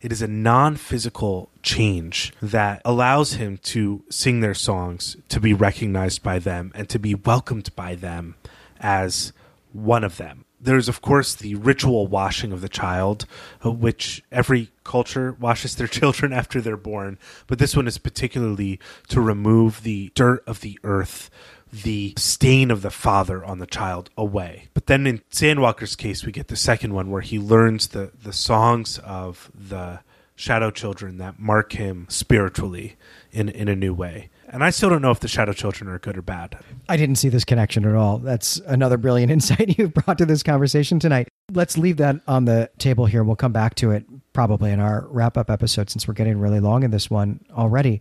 it is a non physical change that allows him to sing their songs, to be recognized by them, and to be welcomed by them as one of them. There's, of course, the ritual washing of the child, uh, which every culture washes their children after they're born. But this one is particularly to remove the dirt of the earth the stain of the father on the child away. But then in Sandwalker's case, we get the second one where he learns the, the songs of the shadow children that mark him spiritually in, in a new way. And I still don't know if the shadow children are good or bad. I didn't see this connection at all. That's another brilliant insight you've brought to this conversation tonight. Let's leave that on the table here. We'll come back to it probably in our wrap up episode since we're getting really long in this one already.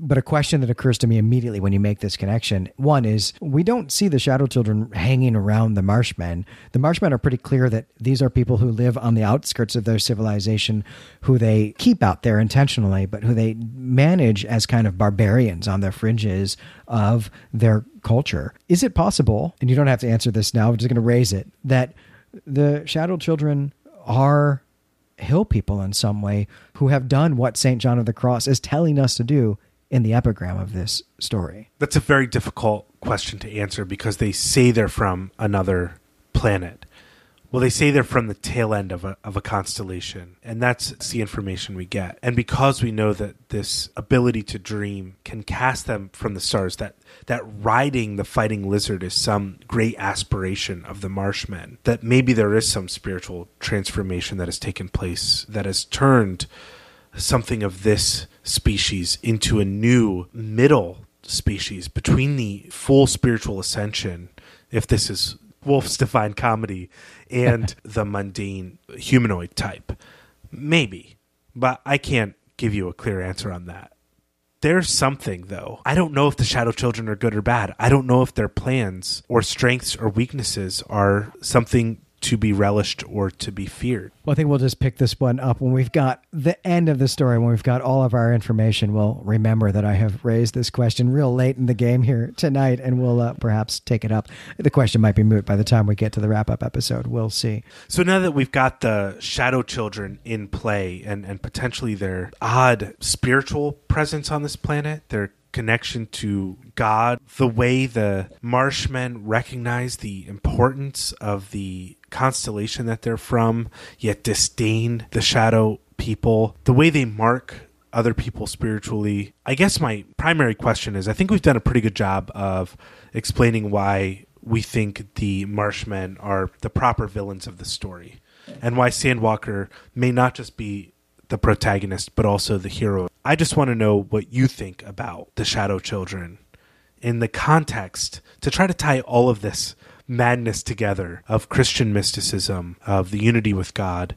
But a question that occurs to me immediately when you make this connection one is we don't see the Shadow Children hanging around the Marshmen. The Marshmen are pretty clear that these are people who live on the outskirts of their civilization, who they keep out there intentionally, but who they manage as kind of barbarians on the fringes of their culture. Is it possible, and you don't have to answer this now, I'm just going to raise it, that the Shadow Children are hill people in some way who have done what St. John of the Cross is telling us to do in the epigram of this story? That's a very difficult question to answer because they say they're from another planet. Well, they say they're from the tail end of a, of a constellation, and that's the information we get. And because we know that this ability to dream can cast them from the stars, that, that riding the fighting lizard is some great aspiration of the Marshmen, that maybe there is some spiritual transformation that has taken place that has turned something of this species into a new middle species between the full spiritual ascension, if this is Wolfe's Divine Comedy, and the mundane humanoid type. Maybe, but I can't give you a clear answer on that. There's something, though. I don't know if the Shadow Children are good or bad. I don't know if their plans or strengths or weaknesses are something to be relished or to be feared. Well, I think we'll just pick this one up when we've got the end of the story, when we've got all of our information. We'll remember that I have raised this question real late in the game here tonight, and we'll uh, perhaps take it up. The question might be moot by the time we get to the wrap up episode. We'll see. So now that we've got the Shadow Children in play and, and potentially their odd spiritual presence on this planet, their connection to God, the way the Marshmen recognize the importance of the constellation that they're from, yet disdain the shadow people, the way they mark other people spiritually. I guess my primary question is I think we've done a pretty good job of explaining why we think the Marshmen are the proper villains of the story and why Sandwalker may not just be the protagonist but also the hero. I just want to know what you think about the Shadow Children in the context to try to tie all of this madness together of Christian mysticism, of the unity with God,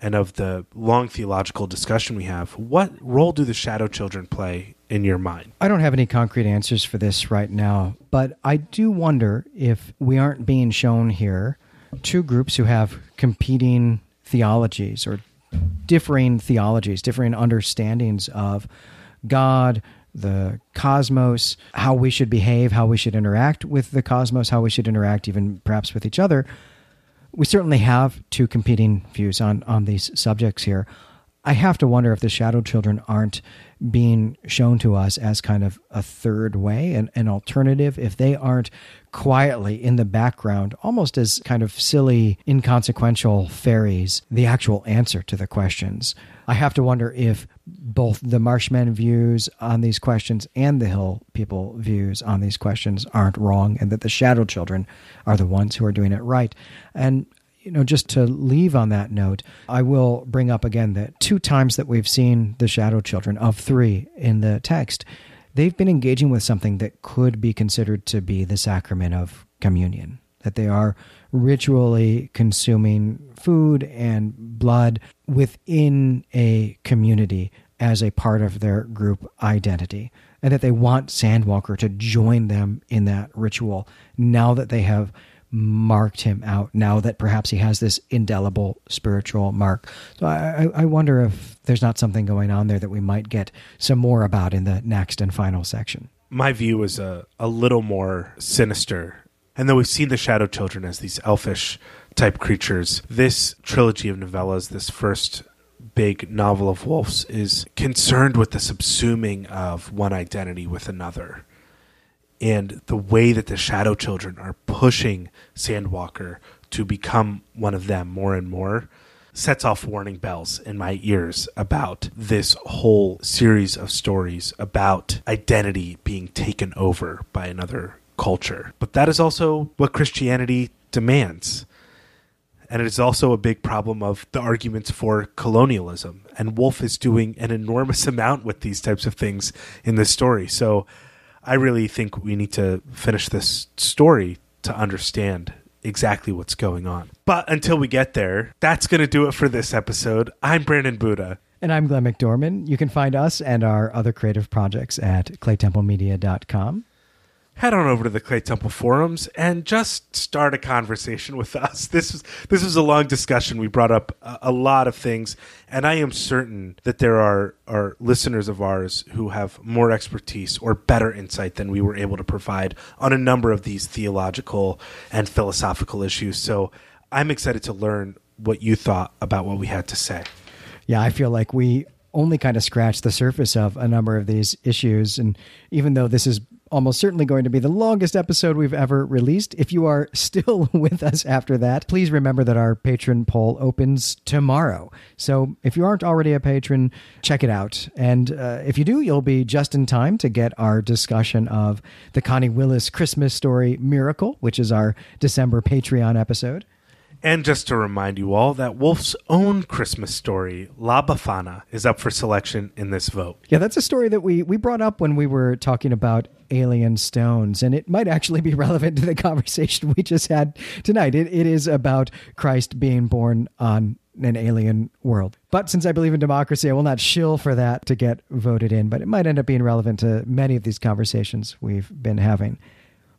and of the long theological discussion we have. What role do the Shadow Children play in your mind? I don't have any concrete answers for this right now, but I do wonder if we aren't being shown here two groups who have competing theologies or differing theologies, differing understandings of God, the cosmos, how we should behave, how we should interact with the cosmos, how we should interact even perhaps with each other. We certainly have two competing views on, on these subjects here. I have to wonder if the shadow children aren't being shown to us as kind of a third way, an, an alternative, if they aren't quietly in the background, almost as kind of silly, inconsequential fairies, the actual answer to the questions. I have to wonder if both the Marshmen views on these questions and the Hill people views on these questions aren't wrong, and that the Shadow Children are the ones who are doing it right. And you know, just to leave on that note, I will bring up again that two times that we've seen the Shadow Children of three in the text, they've been engaging with something that could be considered to be the sacrament of communion. That they are ritually consuming food and blood within a community as a part of their group identity, and that they want Sandwalker to join them in that ritual now that they have marked him out now that perhaps he has this indelible spiritual mark. So I, I, wonder if there's not something going on there that we might get some more about in the next and final section. My view is a, a little more sinister. And though we've seen the Shadow Children as these elfish type creatures, this trilogy of novellas, this first big novel of Wolfe's, is concerned with the subsuming of one identity with another and the way that the Shadow Children are pushing Sandwalker to become one of them more and more sets off warning bells in my ears about this whole series of stories about identity being taken over by another culture. But that is also what Christianity demands. And it is also a big problem of the arguments for colonialism. And Wolfe is doing an enormous amount with these types of things in this story. So I really think we need to finish this story to understand exactly what's going on. But until we get there, that's going to do it for this episode. I'm Brandon Buddha. And I'm Glenn McDorman. You can find us and our other creative projects at claytemplemedia.com head on over to the Claytemple forums and just start a conversation with us. This was this was a long discussion. We brought up a, a, lot of things, and I am certain that there are are listeners of ours who have more expertise or better insight than we were able to provide on a number of these theological and philosophical issues. So I'm excited to learn what you thought about what we had to say. Yeah, I feel like we only kind of scratched the surface of a number of these issues. And even though this is almost certainly going to be the longest episode we've ever released. If you are still with us after that, please remember that our patron poll opens tomorrow. So if you aren't already a patron, check it out. And uh, if you do, you'll be just in time to get our discussion of the Connie Willis Christmas story Miracle, which is our December Patreon episode. And just to remind you all that Wolfe's own Christmas story, La Befana, is up for selection in this vote. Yeah, that's a story that we, we brought up when we were talking about alien stones, and it might actually be relevant to the conversation we just had tonight. It, it is about Christ being born on an alien world. But since I believe in democracy, I will not shill for that to get voted in, but it might end up being relevant to many of these conversations we've been having.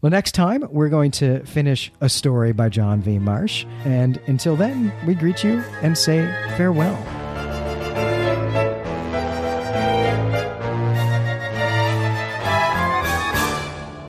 Well, next time we're going to finish a story by John V. Marsch. And until then, we greet you and say farewell.